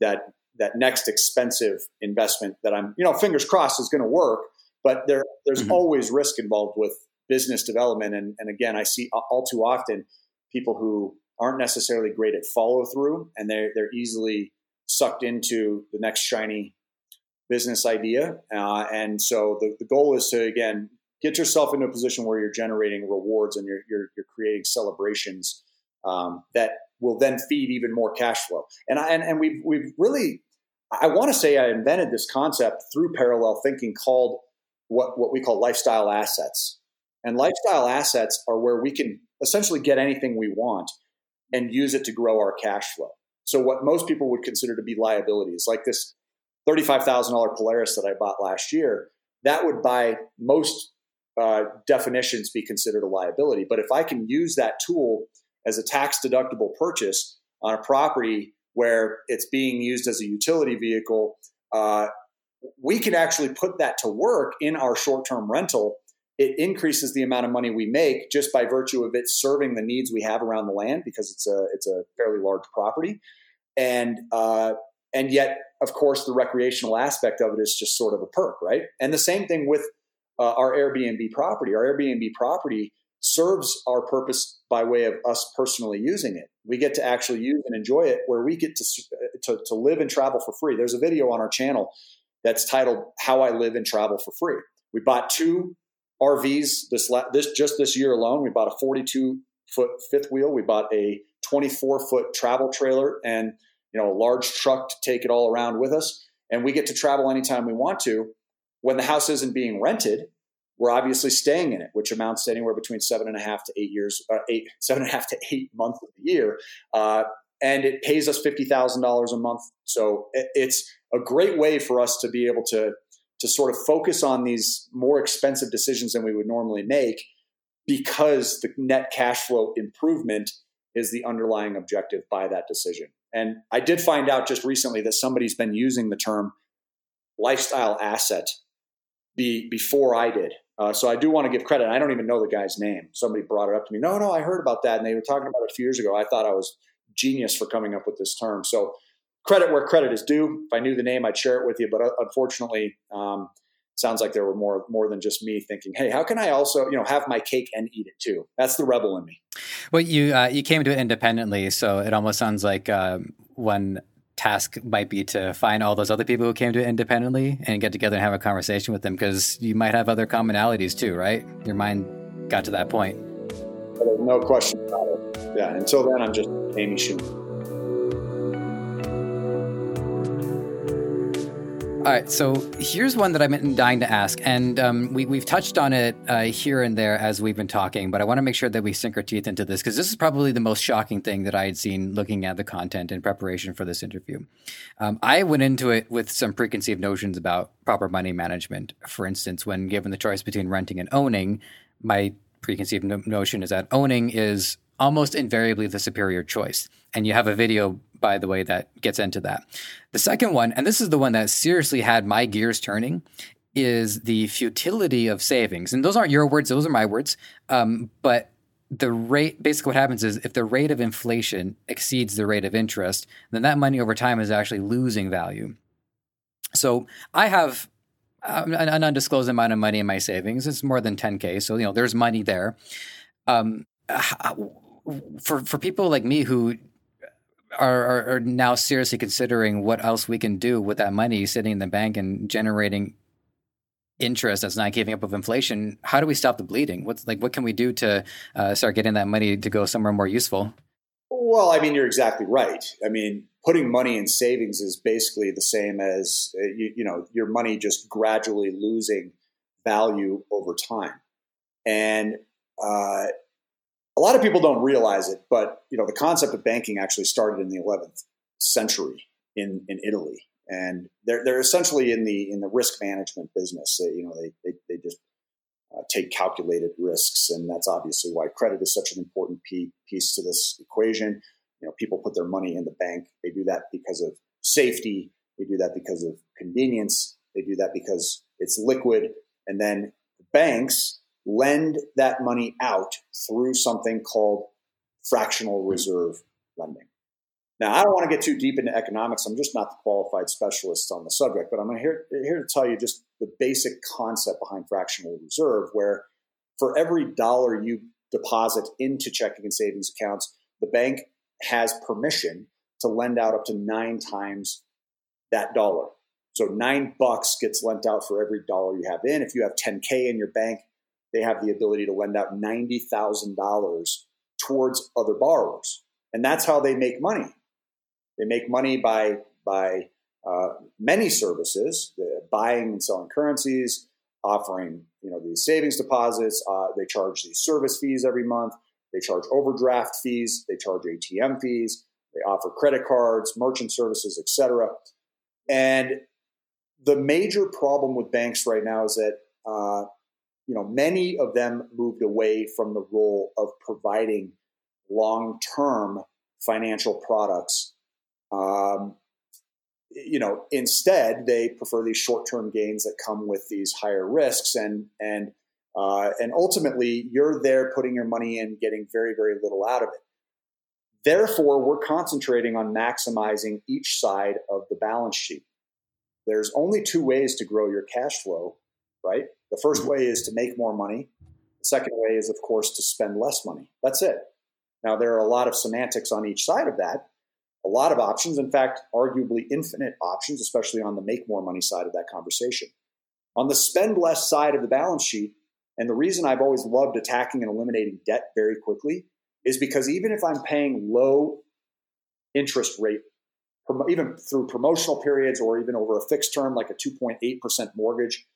that that next expensive investment that I'm, you know, fingers crossed is going to work. But there, there's mm-hmm. always risk involved with business development, and, and again, I see all too often people who aren't necessarily great at follow through and they're, they're easily sucked into the next shiny business idea. Uh, and so the, the goal is to, again, get yourself into a position where you're generating rewards and you're, you're, you're creating celebrations um, that will then feed even more cash flow. And, I, and, and we've, we've really, I want to say I invented this concept through parallel thinking called what, what we call lifestyle assets. And lifestyle assets are where we can essentially get anything we want and use it to grow our cash flow. So what most people would consider to be liabilities, like this $35,000 Polaris that I bought last year, that would by most uh, definitions be considered a liability. But if I can use that tool as a tax deductible purchase on a property where it's being used as a utility vehicle, uh, we can actually put that to work in our short term rental it increases the amount of money we make just by virtue of it serving the needs we have around the land because it's a it's a fairly large property, and uh, and yet of course the recreational aspect of it is just sort of a perk, right? And the same thing with uh, our Airbnb property. Our Airbnb property serves our purpose by way of us personally using it. We get to actually use and enjoy it, where we get to to, to live and travel for free. There's a video on our channel that's titled "How I Live and Travel for Free." We bought two RVs this this just this year alone. We bought a 42 foot fifth wheel. We bought a 24 foot travel trailer and you know a large truck to take it all around with us. And we get to travel anytime we want to. When the house isn't being rented, we're obviously staying in it, which amounts to anywhere between seven and a half to eight years, uh, eight seven and a half to eight months of the year. Uh, and it pays us fifty thousand dollars a month. So it, it's a great way for us to be able to to sort of focus on these more expensive decisions than we would normally make because the net cash flow improvement is the underlying objective by that decision. And I did find out just recently that somebody's been using the term lifestyle asset be, before I did. Uh, so I do want to give credit. I don't even know the guy's name. Somebody brought it up to me. No, no, I heard about that, and they were talking about it a few years ago. I thought I was genius for coming up with this term. So credit where credit is due. If I knew the name, I'd share it with you. But uh, unfortunately, um, sounds like there were more more than just me thinking, "Hey, how can I also you know have my cake and eat it too?" That's the rebel in me. Well, you uh, you came to it independently, so it almost sounds like um, one task might be to find all those other people who came to it independently and get together and have a conversation with them because you might have other commonalities too, right? Your mind got to that point. No question about it. Yeah. Until then, I'm just Amy Schumer. All right, so here's one that I've been dying to ask, and um, we, we've touched on it uh, here and there as we've been talking, but I want to make sure that we sink our teeth into this because this is probably the most shocking thing that I had seen looking at the content in preparation for this interview. Um, I went into it with some preconceived notions about proper money management. For instance, when given the choice between renting and owning, my preconceived no- notion is that owning is almost invariably the superior choice. And you have a video, by the way, that gets into that. The second one, and this is the one that seriously had my gears turning, is the futility of savings. And those aren't your words, those are my words. Um, but the rate, basically, what happens is if the rate of inflation exceeds the rate of interest, then that money over time is actually losing value. So I have um, an undisclosed amount of money in my savings. It's more than 10K. So, you know, there's money there. Um, for for people like me who are, are, are now seriously considering what else we can do with that money sitting in the bank and generating interest that's not giving up of inflation how do we stop the bleeding? What's like what can we do to uh, start getting that money to go somewhere more useful? Well i mean you're exactly right. I mean putting money in savings is basically the same as uh, you, you know your money just gradually losing value over time. And uh, a lot of people don't realize it, but you know the concept of banking actually started in the 11th century in, in Italy, and they're they're essentially in the in the risk management business. They, you know, they they, they just uh, take calculated risks, and that's obviously why credit is such an important piece to this equation. You know, people put their money in the bank. They do that because of safety. They do that because of convenience. They do that because it's liquid, and then banks lend that money out through something called fractional reserve lending. Now, I don't want to get too deep into economics. I'm just not the qualified specialist on the subject, but I'm here, here to tell you just the basic concept behind fractional reserve, where for every dollar you deposit into checking and savings accounts, the bank has permission to lend out up to nine times that dollar. So nine bucks gets lent out for every dollar you have in. If you have 10K in your bank, they have the ability to lend out $90,000 towards other borrowers. And that's how they make money. They make money by, by uh, many services, buying and selling currencies, offering you know these savings deposits. Uh, they charge these service fees every month. They charge overdraft fees. They charge ATM fees. They offer credit cards, merchant services, etc. And the major problem with banks right now is that uh, you know, many of them moved away from the role of providing long-term financial products. Um, you know, instead they prefer these short-term gains that come with these higher risks, and and uh, and ultimately you're there putting your money in, getting very very little out of it. Therefore, we're concentrating on maximizing each side of the balance sheet. There's only two ways to grow your cash flow, right? The first way is to make more money. The second way is, of course, to spend less money. That's it. Now, there are a lot of semantics on each side of that, a lot of options, in fact, arguably infinite options, especially on the make more money side of that conversation. On the spend less side of the balance sheet, and the reason I've always loved attacking and eliminating debt very quickly is because even if I'm paying low interest rate, even through promotional periods or even over a fixed term like a 2.8% mortgage,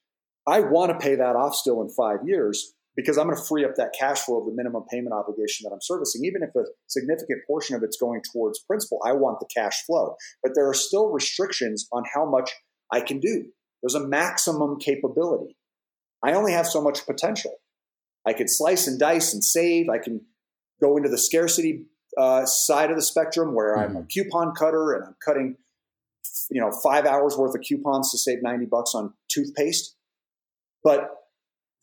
I want to pay that off still in five years because I'm going to free up that cash flow of the minimum payment obligation that I'm servicing. Even if a significant portion of it's going towards principal, I want the cash flow. But there are still restrictions on how much I can do. There's a maximum capability. I only have so much potential. I can slice and dice and save. I can go into the scarcity uh, side of the spectrum where mm-hmm. I'm a mm-hmm. coupon cutter and I'm cutting, you know, five hours worth of coupons to save 90 bucks on toothpaste. But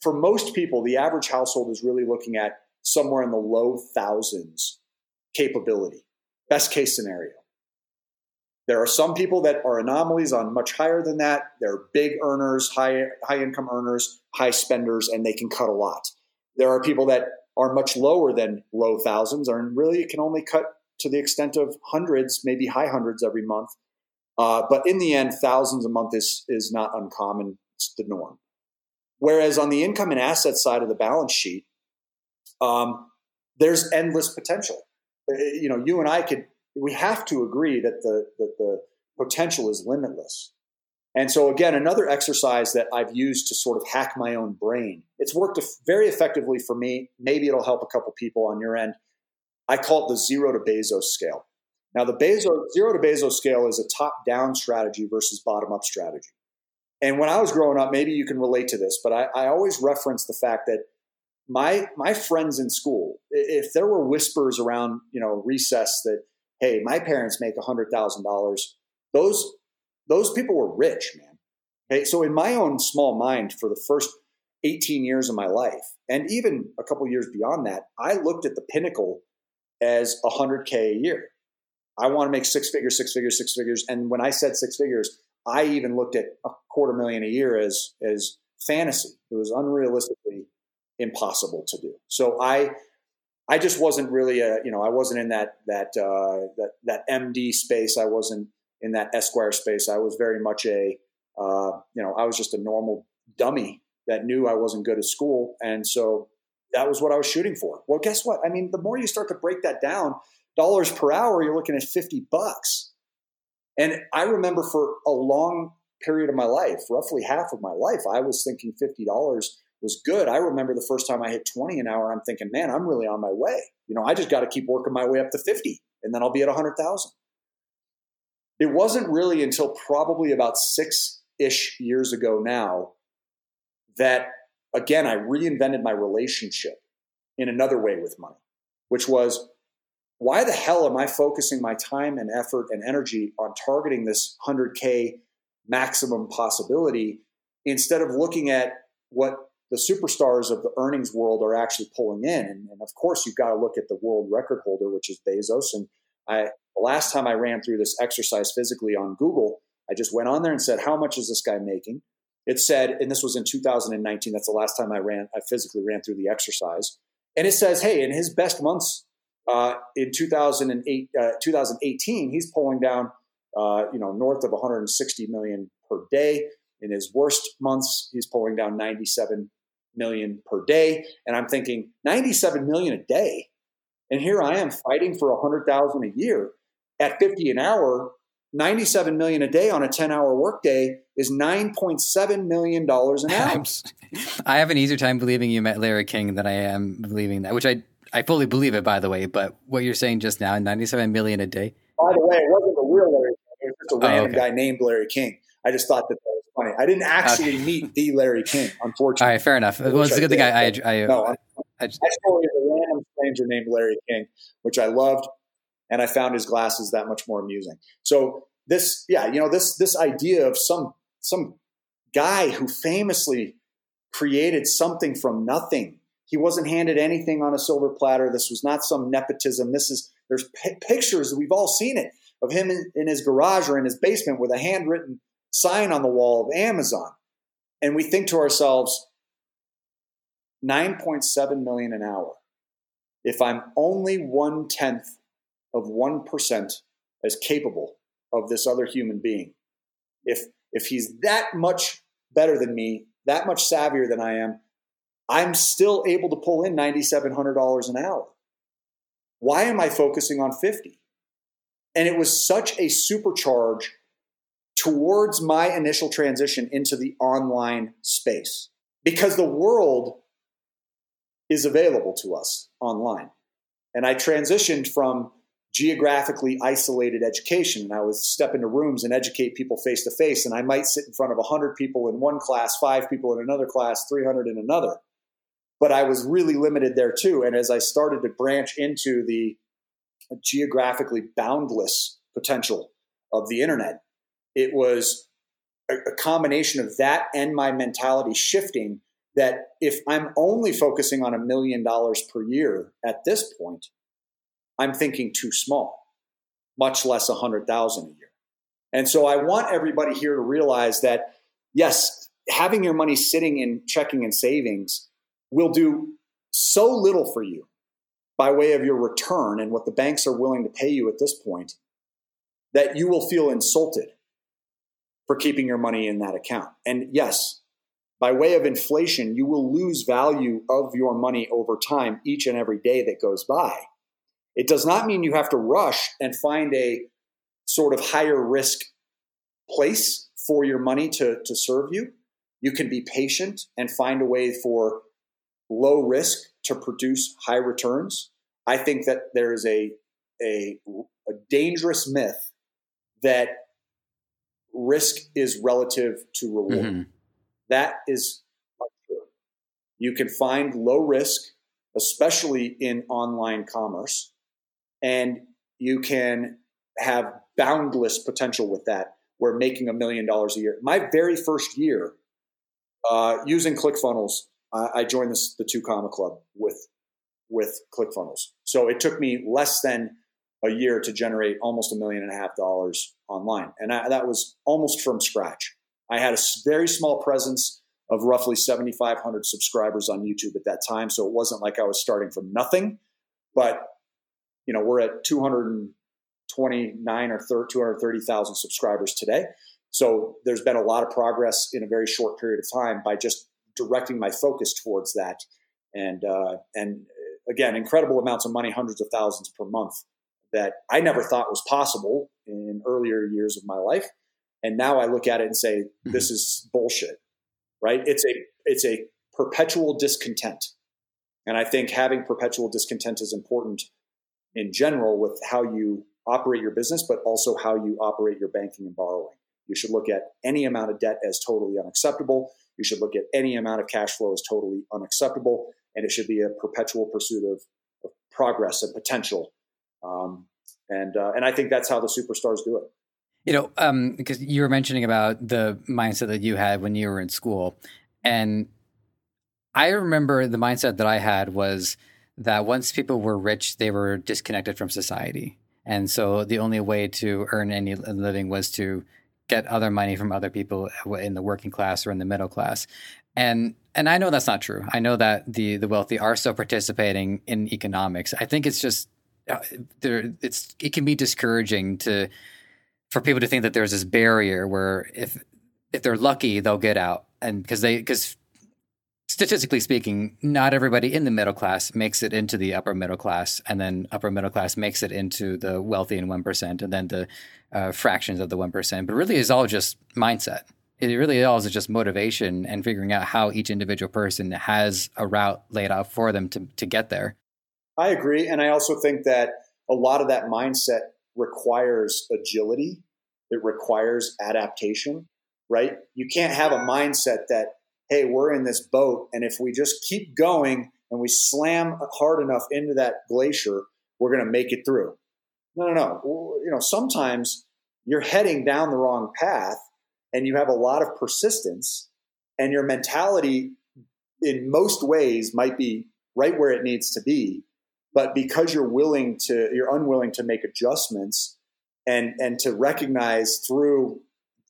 for most people, the average household is really looking at somewhere in the low thousands capability, best case scenario. There are some people that are anomalies on much higher than that. They're big earners, high, high income earners, high spenders, and they can cut a lot. There are people that are much lower than low thousands and really can only cut to the extent of hundreds, maybe high hundreds every month. Uh, but in the end, thousands a month is, is not uncommon. It's the norm. Whereas on the income and asset side of the balance sheet, um, there's endless potential. Uh, you know, you and I could, we have to agree that the, that the potential is limitless. And so, again, another exercise that I've used to sort of hack my own brain. It's worked very effectively for me. Maybe it'll help a couple people on your end. I call it the zero to Bezos scale. Now, the Bezos, zero to Bezos scale is a top down strategy versus bottom up strategy. And when I was growing up, maybe you can relate to this, but I, I always reference the fact that my my friends in school, if there were whispers around, you know, recess that, hey, my parents make hundred thousand dollars, those those people were rich, man. Okay, so in my own small mind, for the first 18 years of my life, and even a couple years beyond that, I looked at the pinnacle as 100k a year. I want to make six figures, six figures, six figures. And when I said six figures, I even looked at a quarter million a year as as fantasy. It was unrealistically impossible to do. So I I just wasn't really a you know I wasn't in that that uh, that that MD space. I wasn't in that Esquire space. I was very much a uh, you know I was just a normal dummy that knew I wasn't good at school, and so that was what I was shooting for. Well, guess what? I mean, the more you start to break that down, dollars per hour, you're looking at fifty bucks. And I remember for a long period of my life, roughly half of my life, I was thinking fifty dollars was good. I remember the first time I hit 20 an hour, I'm thinking, man, I'm really on my way. You know, I just got to keep working my way up to 50 and then I'll be at 100,000. It wasn't really until probably about six ish years ago now that, again, I reinvented my relationship in another way with money, which was why the hell am I focusing my time and effort and energy on targeting this 100K maximum possibility instead of looking at what the superstars of the earnings world are actually pulling in. And, and, of course, you've got to look at the world record holder, which is Bezos. And I, the last time I ran through this exercise physically on Google, I just went on there and said, "How much is this guy making?" It said, and this was in 2019. That's the last time I ran. I physically ran through the exercise, and it says, "Hey, in his best months uh, in 2008, uh, 2018, he's pulling down, uh, you know, north of 160 million per day." In his worst months, he's pulling down 97 million per day. And I'm thinking 97 million a day. And here I am fighting for 100,000 a year at 50 an hour. 97 million a day on a 10 hour workday is 9.7 million dollars an hour. I have an easier time believing you met Larry King than I am believing that, which I I fully believe it by the way, but what you're saying just now, 97 million a day. By the way, it wasn't a real Larry King. It was just a oh, random oh, okay. guy named Larry King. I just thought that was funny. I didn't actually okay. meet the Larry King, unfortunately. All right, fair enough. Well, it's a good thing I, I, I, uh, no, I, I just, a random stranger named Larry King, which I loved, and I found his glasses that much more amusing. So this, yeah, you know, this this idea of some some guy who famously created something from nothing. He wasn't handed anything on a silver platter. This was not some nepotism. This is there's p- pictures we've all seen it of him in, in his garage or in his basement with a handwritten sign on the wall of Amazon. And we think to ourselves, 9.7 million an hour. If I'm only one tenth of 1% as capable of this other human being, if, if he's that much better than me, that much savvier than I am, I'm still able to pull in $9,700 an hour. Why am I focusing on 50? And it was such a supercharge towards my initial transition into the online space because the world is available to us online. And I transitioned from geographically isolated education and I would step into rooms and educate people face to face and I might sit in front of 100 people in one class, 5 people in another class, 300 in another. But I was really limited there too and as I started to branch into the geographically boundless potential of the internet, it was a, a combination of that and my mentality shifting that if I'm only focusing on a million dollars per year at this point, I'm thinking too small, much less a hundred thousand a year. And so I want everybody here to realize that yes, having your money sitting in checking and savings will do so little for you by way of your return and what the banks are willing to pay you at this point that you will feel insulted for keeping your money in that account. And yes, by way of inflation, you will lose value of your money over time each and every day that goes by. It does not mean you have to rush and find a sort of higher risk place for your money to, to serve you. You can be patient and find a way for low risk to produce high returns. I think that there is a, a, a dangerous myth that risk is relative to reward. Mm-hmm. That is you can find low risk, especially in online commerce, and you can have boundless potential with that. We're making a million dollars a year. My very first year uh, using ClickFunnels, I, I joined this, the Two Comma Club with with ClickFunnels. So it took me less than a year to generate almost a million and a half dollars online, and I, that was almost from scratch. I had a very small presence of roughly 7,500 subscribers on YouTube at that time, so it wasn't like I was starting from nothing. But you know, we're at 229 or 230,000 subscribers today. So there's been a lot of progress in a very short period of time by just directing my focus towards that. And uh, and uh, again, incredible amounts of money, hundreds of thousands per month that I never thought was possible in earlier years of my life. And now I look at it and say, mm-hmm. this is bullshit, right? It's a it's a perpetual discontent. And I think having perpetual discontent is important in general with how you operate your business, but also how you operate your banking and borrowing. You should look at any amount of debt as totally unacceptable. You should look at any amount of cash flow as totally unacceptable. And it should be a perpetual pursuit of, of progress and potential. Um, and, uh, and I think that's how the superstars do it. You know, um, because you were mentioning about the mindset that you had when you were in school. And I remember the mindset that I had was that once people were rich, they were disconnected from society. And so the only way to earn any living was to get other money from other people in the working class or in the middle class. And and I know that's not true. I know that the the wealthy are still participating in economics. I think it's just uh, there it's it can be discouraging to for people to think that there's this barrier where if if they're lucky they'll get out and because they because statistically speaking, not everybody in the middle class makes it into the upper middle class, and then upper middle class makes it into the wealthy and one percent, and then the uh, fractions of the one percent. But really, it's all just mindset. It really all is just motivation and figuring out how each individual person has a route laid out for them to to get there. I agree, and I also think that a lot of that mindset requires agility. It requires adaptation, right? You can't have a mindset that hey, we're in this boat, and if we just keep going and we slam hard enough into that glacier, we're going to make it through. No, no, no. You know, sometimes you're heading down the wrong path and you have a lot of persistence, and your mentality in most ways might be right where it needs to be. But because you're willing to, you're unwilling to make adjustments and, and to recognize through,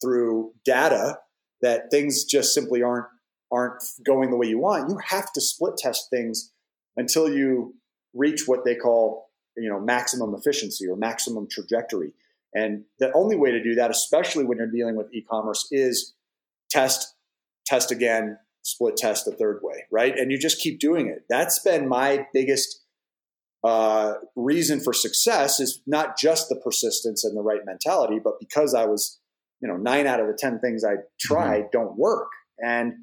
through data that things just simply aren't aren't going the way you want, you have to split test things until you reach what they call, you know, maximum efficiency or maximum trajectory. And the only way to do that, especially when you're dealing with e-commerce, is test, test again, split test the third way, right? And you just keep doing it. That's been my biggest uh, reason for success is not just the persistence and the right mentality, but because I was, you know, nine out of the 10 things I tried mm-hmm. don't work. And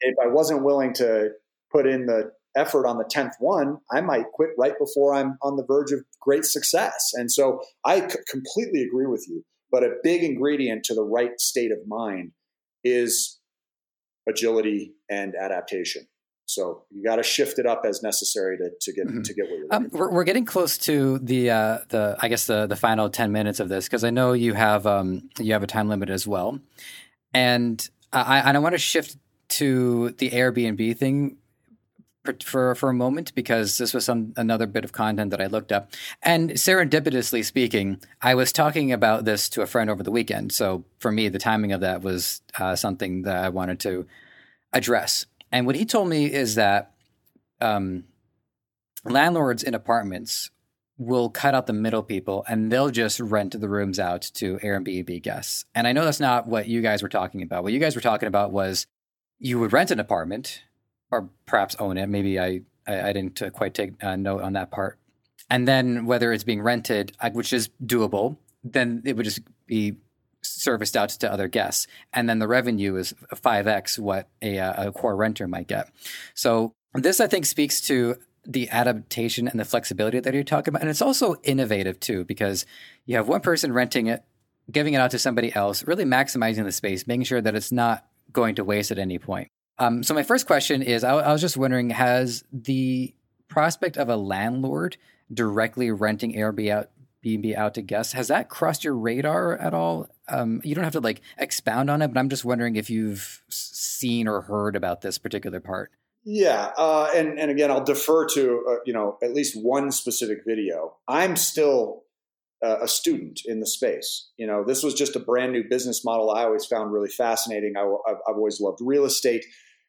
if I wasn't willing to put in the effort on the 10th one, I might quit right before I'm on the verge of great success. And so I c- completely agree with you. But a big ingredient to the right state of mind is agility and adaptation. So you got to shift it up as necessary to, to get mm-hmm. to get where you're. Um, we're, we're, getting close to the uh, the I guess the the final ten minutes of this because I know you have um, you have a time limit as well, and I and I want to shift to the Airbnb thing for for a moment because this was some another bit of content that I looked up. And serendipitously speaking, I was talking about this to a friend over the weekend. So for me, the timing of that was uh, something that I wanted to address. And what he told me is that um, landlords in apartments will cut out the middle people and they'll just rent the rooms out to Airbnb guests. And I know that's not what you guys were talking about. What you guys were talking about was you would rent an apartment or perhaps own it. Maybe I, I, I didn't uh, quite take a note on that part. And then whether it's being rented, which is doable, then it would just be serviced out to other guests, and then the revenue is five x what a, uh, a core renter might get. So this, I think, speaks to the adaptation and the flexibility that you're talking about, and it's also innovative too because you have one person renting it, giving it out to somebody else, really maximizing the space, making sure that it's not going to waste at any point. Um, so my first question is, I, I was just wondering, has the prospect of a landlord directly renting Airbnb out, to guests. Has that crossed your radar at all? Um, you don't have to like expound on it, but I'm just wondering if you've seen or heard about this particular part. Yeah, uh, and and again, I'll defer to uh, you know at least one specific video. I'm still uh, a student in the space. You know, this was just a brand new business model. I always found really fascinating. I, have always loved real estate,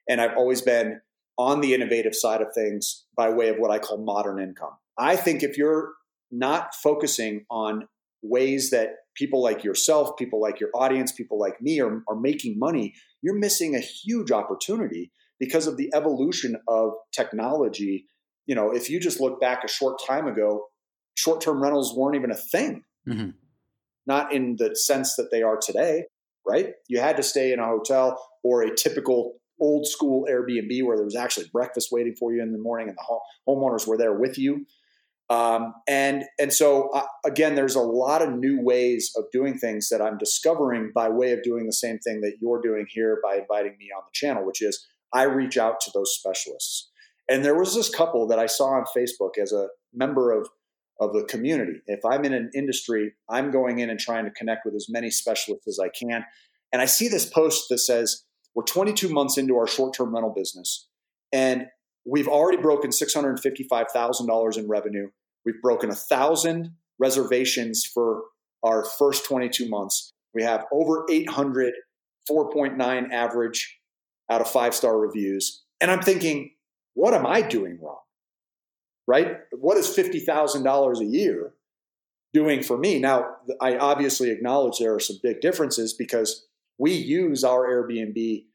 and I've always been on the innovative side of things by way of what I call modern income. I think if you're not focusing on ways that people like yourself, people like your audience, people like me are, are making money, you're missing a huge opportunity because of the evolution of technology. You know, if you just look back a short time ago, short term rentals weren't even a thing, mm-hmm. not in the sense that they are today, right? You had to stay in a hotel or a typical old school Airbnb where there was actually breakfast waiting for you in the morning and the homeowners were there with you. Um, and and so uh, again, there's a lot of new ways of doing things that I'm discovering by way of doing the same thing that you're doing here by inviting me on the channel, which is I reach out to those specialists. And there was this couple that I saw on Facebook as a member of of the community. If I'm in an industry, I'm going in and trying to connect with as many specialists as I can. And I see this post that says, We're 22 months into our short term rental business, and we've already broken $655,000 in revenue. We've broken a thousand reservations for our first 22 months. We have over 800 4.9 average out of five star reviews. And I'm thinking, what am I doing wrong? Right? What is $50,000 a year doing for me? Now, I obviously acknowledge there are some big differences because we use our Airbnb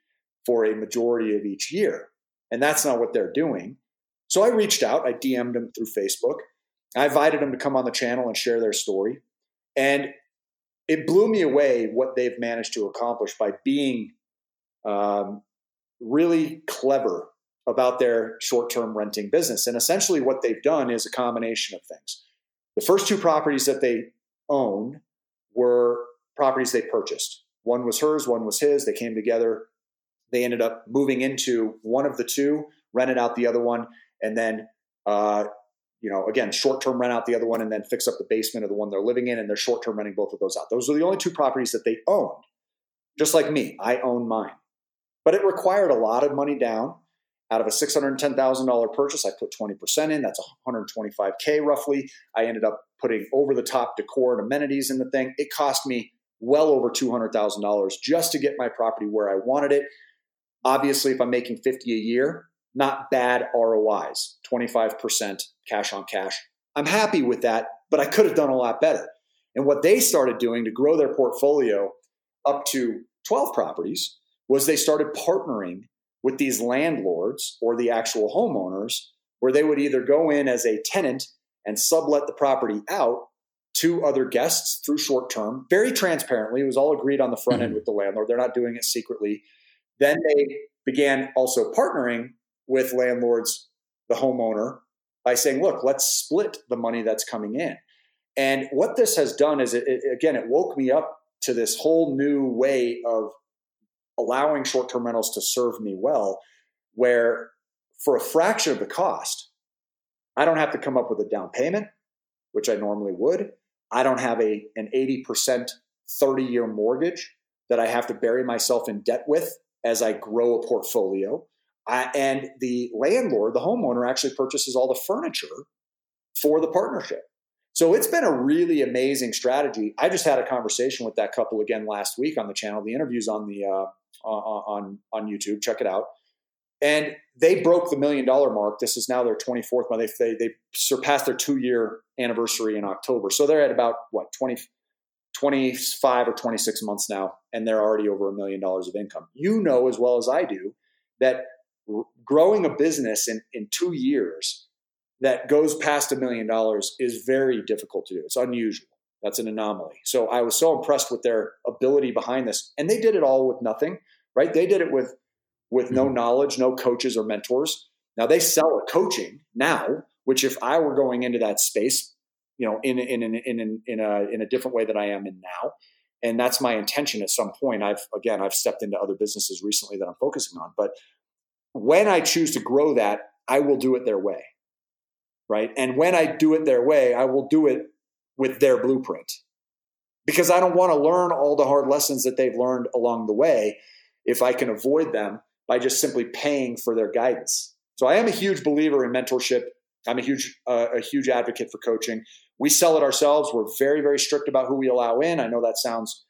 for a majority of each year. And that's not what they're doing. So I reached out, I DM'd them through Facebook. I invited them to come on the channel and share their story. And it blew me away what they've managed to accomplish by being um, really clever about their short term renting business. And essentially, what they've done is a combination of things. The first two properties that they own were properties they purchased. One was hers, one was his. They came together. They ended up moving into one of the two, rented out the other one, and then uh, you know, again, short term rent out the other one and then fix up the basement of the one they're living in, and they're short term renting both of those out. Those are the only two properties that they owned. Just like me, I own mine. But it required a lot of money down. Out of a $610,000 purchase, I put 20% in. That's 125K roughly. I ended up putting over the top decor and amenities in the thing. It cost me well over $200,000 just to get my property where I wanted it. Obviously, if I'm making 50 a year, not bad ROIs, 25% cash on cash. I'm happy with that, but I could have done a lot better. And what they started doing to grow their portfolio up to 12 properties was they started partnering with these landlords or the actual homeowners where they would either go in as a tenant and sublet the property out to other guests through short term, very transparently. It was all agreed on the front end mm-hmm. with the landlord. They're not doing it secretly. Then they began also partnering with landlords, the homeowner, by saying, look, let's split the money that's coming in. And what this has done is, it, it, again, it woke me up to this whole new way of allowing short term rentals to serve me well, where for a fraction of the cost, I don't have to come up with a down payment, which I normally would. I don't have a, an 80% 30 year mortgage that I have to bury myself in debt with as I grow a portfolio. I, and the landlord, the homeowner, actually purchases all the furniture for the partnership. So it's been a really amazing strategy. I just had a conversation with that couple again last week on the channel. The interview's on the uh, on on YouTube. Check it out. And they broke the million dollar mark. This is now their 24th month. They, they, surpassed their two year anniversary in October. So they're at about what 20, 25 or 26 months now, and they're already over a million dollars of income. You know as well as I do that growing a business in, in two years that goes past a million dollars is very difficult to do. It's unusual. That's an anomaly. So I was so impressed with their ability behind this. And they did it all with nothing, right? They did it with with no mm-hmm. knowledge, no coaches or mentors. Now they sell a coaching now, which if I were going into that space, you know, in in in in in a in a different way that I am in now, and that's my intention at some point. I've again I've stepped into other businesses recently that I'm focusing on, but when I choose to grow that, I will do it their way, right? And when I do it their way, I will do it with their blueprint because I don't want to learn all the hard lessons that they've learned along the way if I can avoid them by just simply paying for their guidance. So I am a huge believer in mentorship. I'm a huge uh, a huge advocate for coaching. We sell it ourselves. We're very very strict about who we allow in. I know that sounds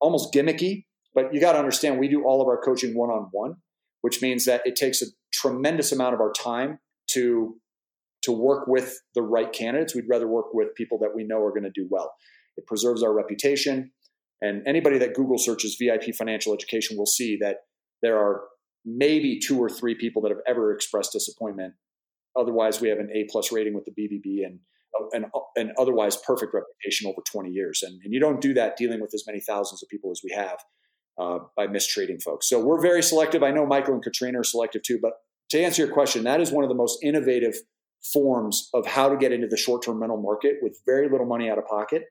almost gimmicky, but you got to understand we do all of our coaching one on one, which means that it takes a tremendous amount of our time to to work with the right candidates. We'd rather work with people that we know are going to do well. It preserves our reputation. And anybody that Google searches VIP financial education will see that there are maybe two or three people that have ever expressed disappointment. Otherwise, we have an A plus rating with the BBB and an, an otherwise perfect reputation over 20 years. And, and you don't do that dealing with as many thousands of people as we have uh, by mistreating folks. So we're very selective. I know Michael and Katrina are selective too. But to answer your question, that is one of the most innovative forms of how to get into the short-term rental market with very little money out of pocket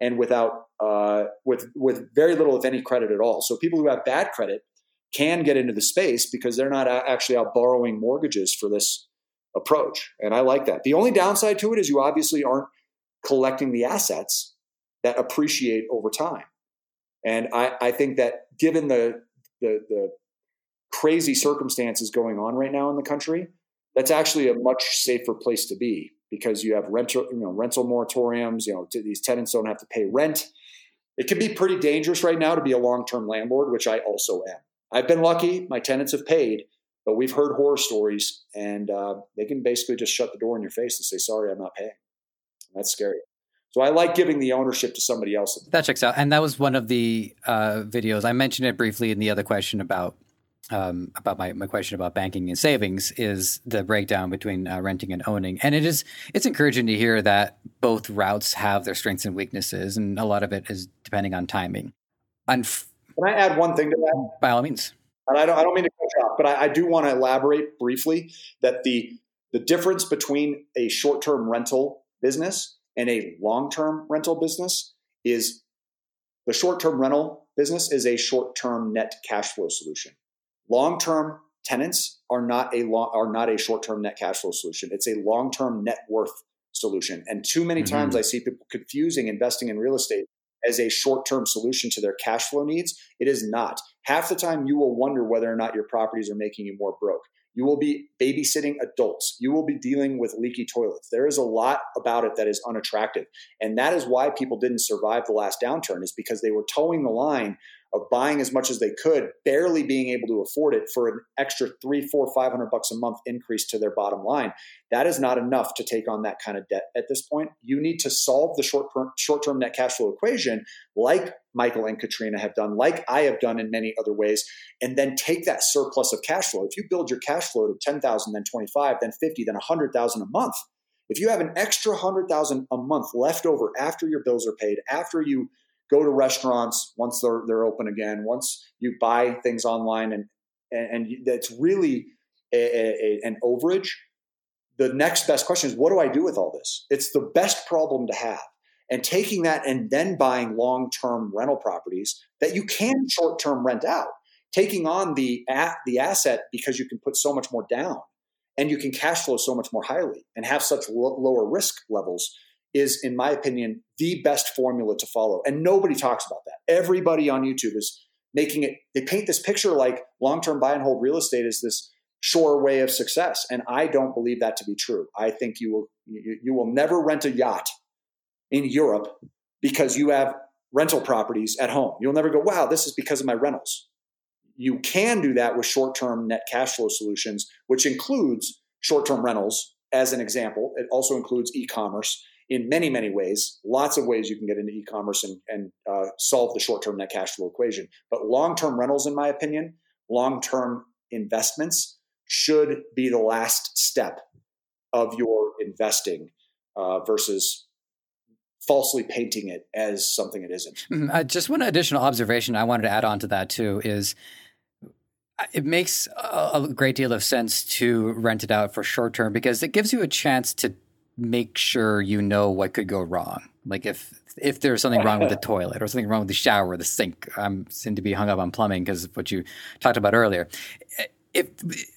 and without uh, with with very little if any credit at all. So people who have bad credit can get into the space because they're not actually out borrowing mortgages for this approach. And I like that. The only downside to it is you obviously aren't collecting the assets that appreciate over time. And I, I think that given the, the, the crazy circumstances going on right now in the country, that's actually a much safer place to be because you have rental, you know, rental moratoriums. You know, these tenants don't have to pay rent. It can be pretty dangerous right now to be a long-term landlord, which I also am. I've been lucky; my tenants have paid, but we've heard horror stories, and uh, they can basically just shut the door in your face and say, "Sorry, I'm not paying." that's scary. So I like giving the ownership to somebody else. That checks out, and that was one of the uh, videos I mentioned it briefly in the other question about um, about my, my question about banking and savings is the breakdown between uh, renting and owning, and it is it's encouraging to hear that both routes have their strengths and weaknesses, and a lot of it is depending on timing. Unf- Can I add one thing to that? By all means. And I don't I don't mean to cut you off, but I, I do want to elaborate briefly that the the difference between a short term rental business and a long term rental business is the short term rental business is a short term net cash flow solution long-term tenants are not a long, are not a short-term net cash flow solution. It's a long-term net worth solution. And too many mm-hmm. times I see people confusing investing in real estate as a short-term solution to their cash flow needs. It is not. Half the time you will wonder whether or not your properties are making you more broke. You will be babysitting adults. You will be dealing with leaky toilets. There is a lot about it that is unattractive. And that is why people didn't survive the last downturn is because they were toeing the line of buying as much as they could, barely being able to afford it for an extra three, four, five hundred bucks a month increase to their bottom line. That is not enough to take on that kind of debt at this point. You need to solve the short short term net cash flow equation, like Michael and Katrina have done, like I have done in many other ways, and then take that surplus of cash flow. If you build your cash flow to ten thousand, then twenty five, then fifty, then a hundred thousand a month. If you have an extra hundred thousand a month left over after your bills are paid, after you go to restaurants once they're they're open again. Once you buy things online, and and, and that's really a, a, an overage. The next best question is, what do I do with all this? It's the best problem to have. And taking that and then buying long term rental properties that you can short term rent out, taking on the the asset because you can put so much more down and you can cash flow so much more highly and have such lower risk levels is, in my opinion, the best formula to follow. And nobody talks about that. Everybody on YouTube is making it, they paint this picture like long term buy and hold real estate is this sure way of success. And I don't believe that to be true. I think you will, you, you will never rent a yacht in Europe because you have rental properties at home. You'll never go, wow, this is because of my rentals. You can do that with short term net cash flow solutions, which includes short term rentals as an example. It also includes e commerce in many, many ways. Lots of ways you can get into e-commerce and, and uh, solve the short-term net cash flow equation. But long-term rentals, in my opinion, long-term investments should be the last step of your investing uh, versus falsely painting it as something it isn't. Mm-hmm. Uh, just one additional observation I wanted to add on to that too is uh, it makes a great deal of sense to rent it out for short term because it gives you a chance to make sure you know what could go wrong. Like if if there's something wrong with the toilet or something wrong with the shower or the sink, I'm seem to be hung up on plumbing because of what you talked about earlier. If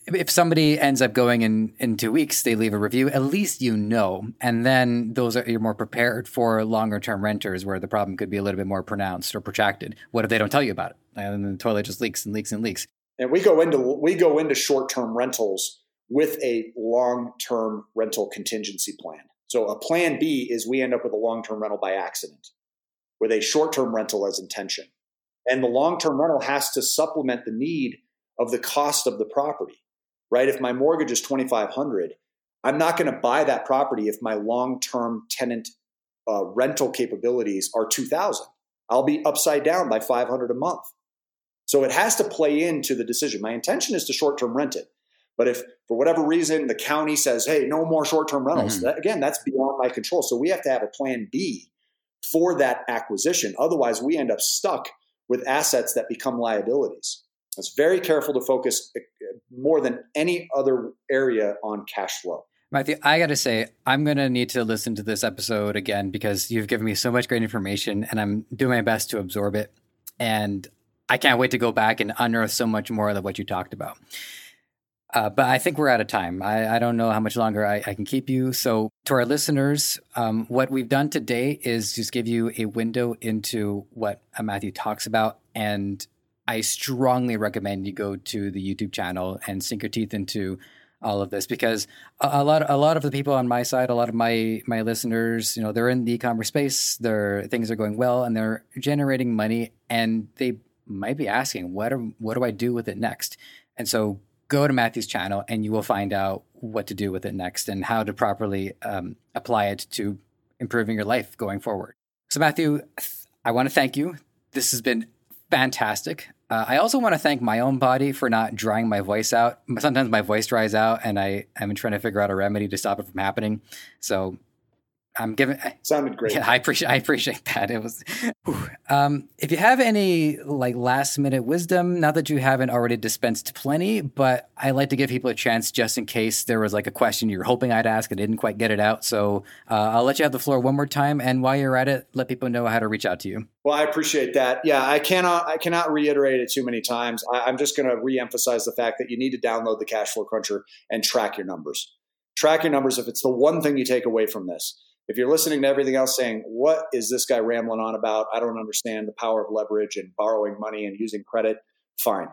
if somebody ends up going in in two weeks, they leave a review. At least you know, and then those are you're more prepared for longer term renters where the problem could be a little bit more pronounced or protracted. What if they don't tell you about it and the toilet just leaks and leaks and leaks? And we go into we go into short term rentals with a long term rental contingency plan. So a plan B is we end up with a long term rental by accident with a short term rental as intention. And the long term rental has to supplement the need of the cost of the property, right? If my mortgage is 2500 I'm not going to buy that property if my long term tenant uh, rental capabilities are 2000 I'll be upside down by 500 a month. So it has to play into the decision. My intention is to short term rent it. But if for whatever reason the county says, hey, no more short term rentals, mm-hmm. that, again, that's beyond my control. So we have to have a plan B for that acquisition. Otherwise, we end up stuck with assets that become liabilities. It's very careful to focus eh, more than any other area on cash flow. Matthew, I got to say, I'm going to need to listen to this episode again because you've given me so much great information and I'm doing my best to absorb it. And I can't wait to go back and unearth so much more of what you talked about. Uh, but I think we're out of time. I, I don't know how much longer I, I, can keep you. So, to our listeners, um, what we've done today is just give you a window into what uh, Matthew talks about. And I strongly recommend you go to the YouTube channel and sink your teeth into all of this because a, a lot a lot of the people on my side, a lot of my my listeners, you know, they're in the e-commerce space. Their things are going well and they're generating money and they might be asking, what are, what do I do with it next? And so go to Matthew's channel and you will find out what to do with it next and how to properly um, apply it to improving your life going forward. So, Matthew, I want to thank you. This has been fantastic. Uh, I also want to thank my own body for not drying my voice out. Sometimes my voice dries out, and I am trying to figure out a remedy to stop it from happening. So I'm giving sounded great. Yeah, I appreciate I appreciate that. It was. Um, if you have any like last minute wisdom, not that you haven't already dispensed plenty, but I like to give people a chance just in case there was like a question you're hoping I'd ask and didn't quite get it out. So uh, I'll let you have the floor one more time, and while you're at it, let people know how to reach out to you. Well, I appreciate that. Yeah, I cannot I cannot reiterate it too many times. I, I'm just going to reemphasize the fact that you need to download the Cash Flow Cruncher and track your numbers. Track your numbers if it's the one thing you take away from this if you're listening to everything else saying, what is this guy rambling on about? I don't understand the power of leverage and borrowing money and using credit. Fine.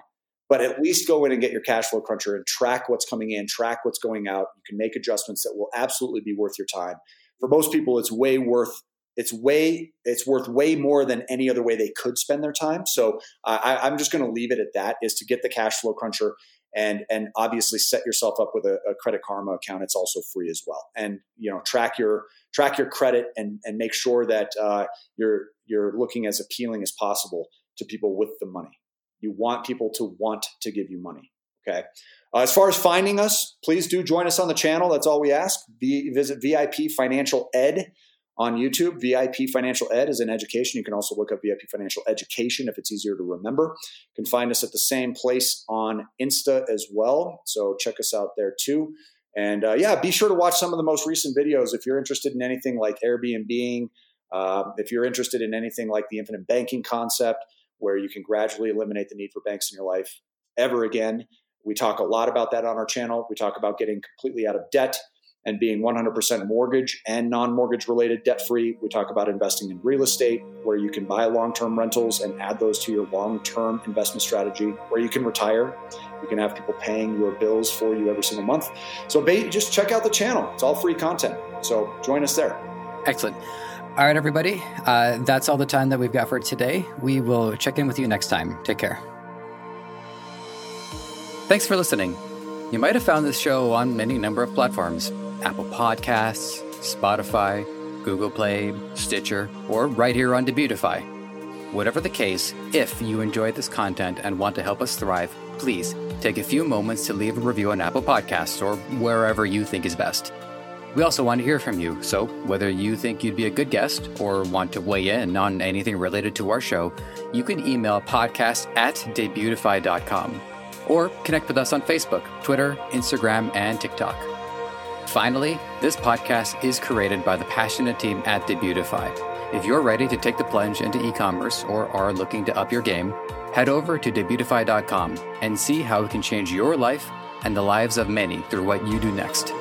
But at least go in and get your cash flow cruncher and track what's coming in, track what's going out. You can make adjustments that will absolutely be worth your time. For most people, it's way worth it's way it's worth way more than any other way they could spend their time. So I, I'm just going to leave it at that: is to get the cash flow cruncher and and obviously set yourself up with a, a, credit karma account. It's also free as well. And you know track your track your credit and and make sure that uh, you're you're looking as appealing as possible to people with the money. You want people to want to give you money okay? Uh, as far as finding us please do join us on the channel. That's all we ask. Visit vip financial ed on YouTube. VIP Financial Ed is an education. You can also look up VIP Financial Education if it's easier to remember. You can find us at the same place on Insta as well. So check us out there too. And uh, yeah, be sure to watch some of the most recent videos if you're interested in anything like Airbnb. Uh, if you're interested in anything like the infinite banking concept, where you can gradually eliminate the need for banks in your life ever again. We talk a lot about that on our channel. We talk about getting completely out of debt and being 100% mortgage and non mortgage related debt free. We talk about investing in real estate, where you can buy long term rentals and add those to your long term investment strategy, where you can retire. You can have people paying your bills for you every single month. So just check out the channel, it's all free content. So join us there. Excellent. All right, everybody. Uh, that's all the time that we've got for today. We will check in with you next time. Take care. Thanks for listening. You might have found this show on any number of platforms. Apple Podcasts, Spotify, Google Play, Stitcher, or right here on Debutify. Whatever the case, if you enjoyed this content and want to help us thrive, please take a few moments to leave a review on Apple Podcasts or wherever you think is best. We also want to hear from you, so whether you think you'd be a good guest or want to weigh in on anything related to our show, you can email podcast at debutify.com or connect with us on Facebook, Twitter, Instagram, and TikTok. Finally, this podcast is created by the passionate team at Debutify. If you're ready to take the plunge into e commerce or are looking to up your game, head over to debutify.com and see how it can change your life and the lives of many through what you do next.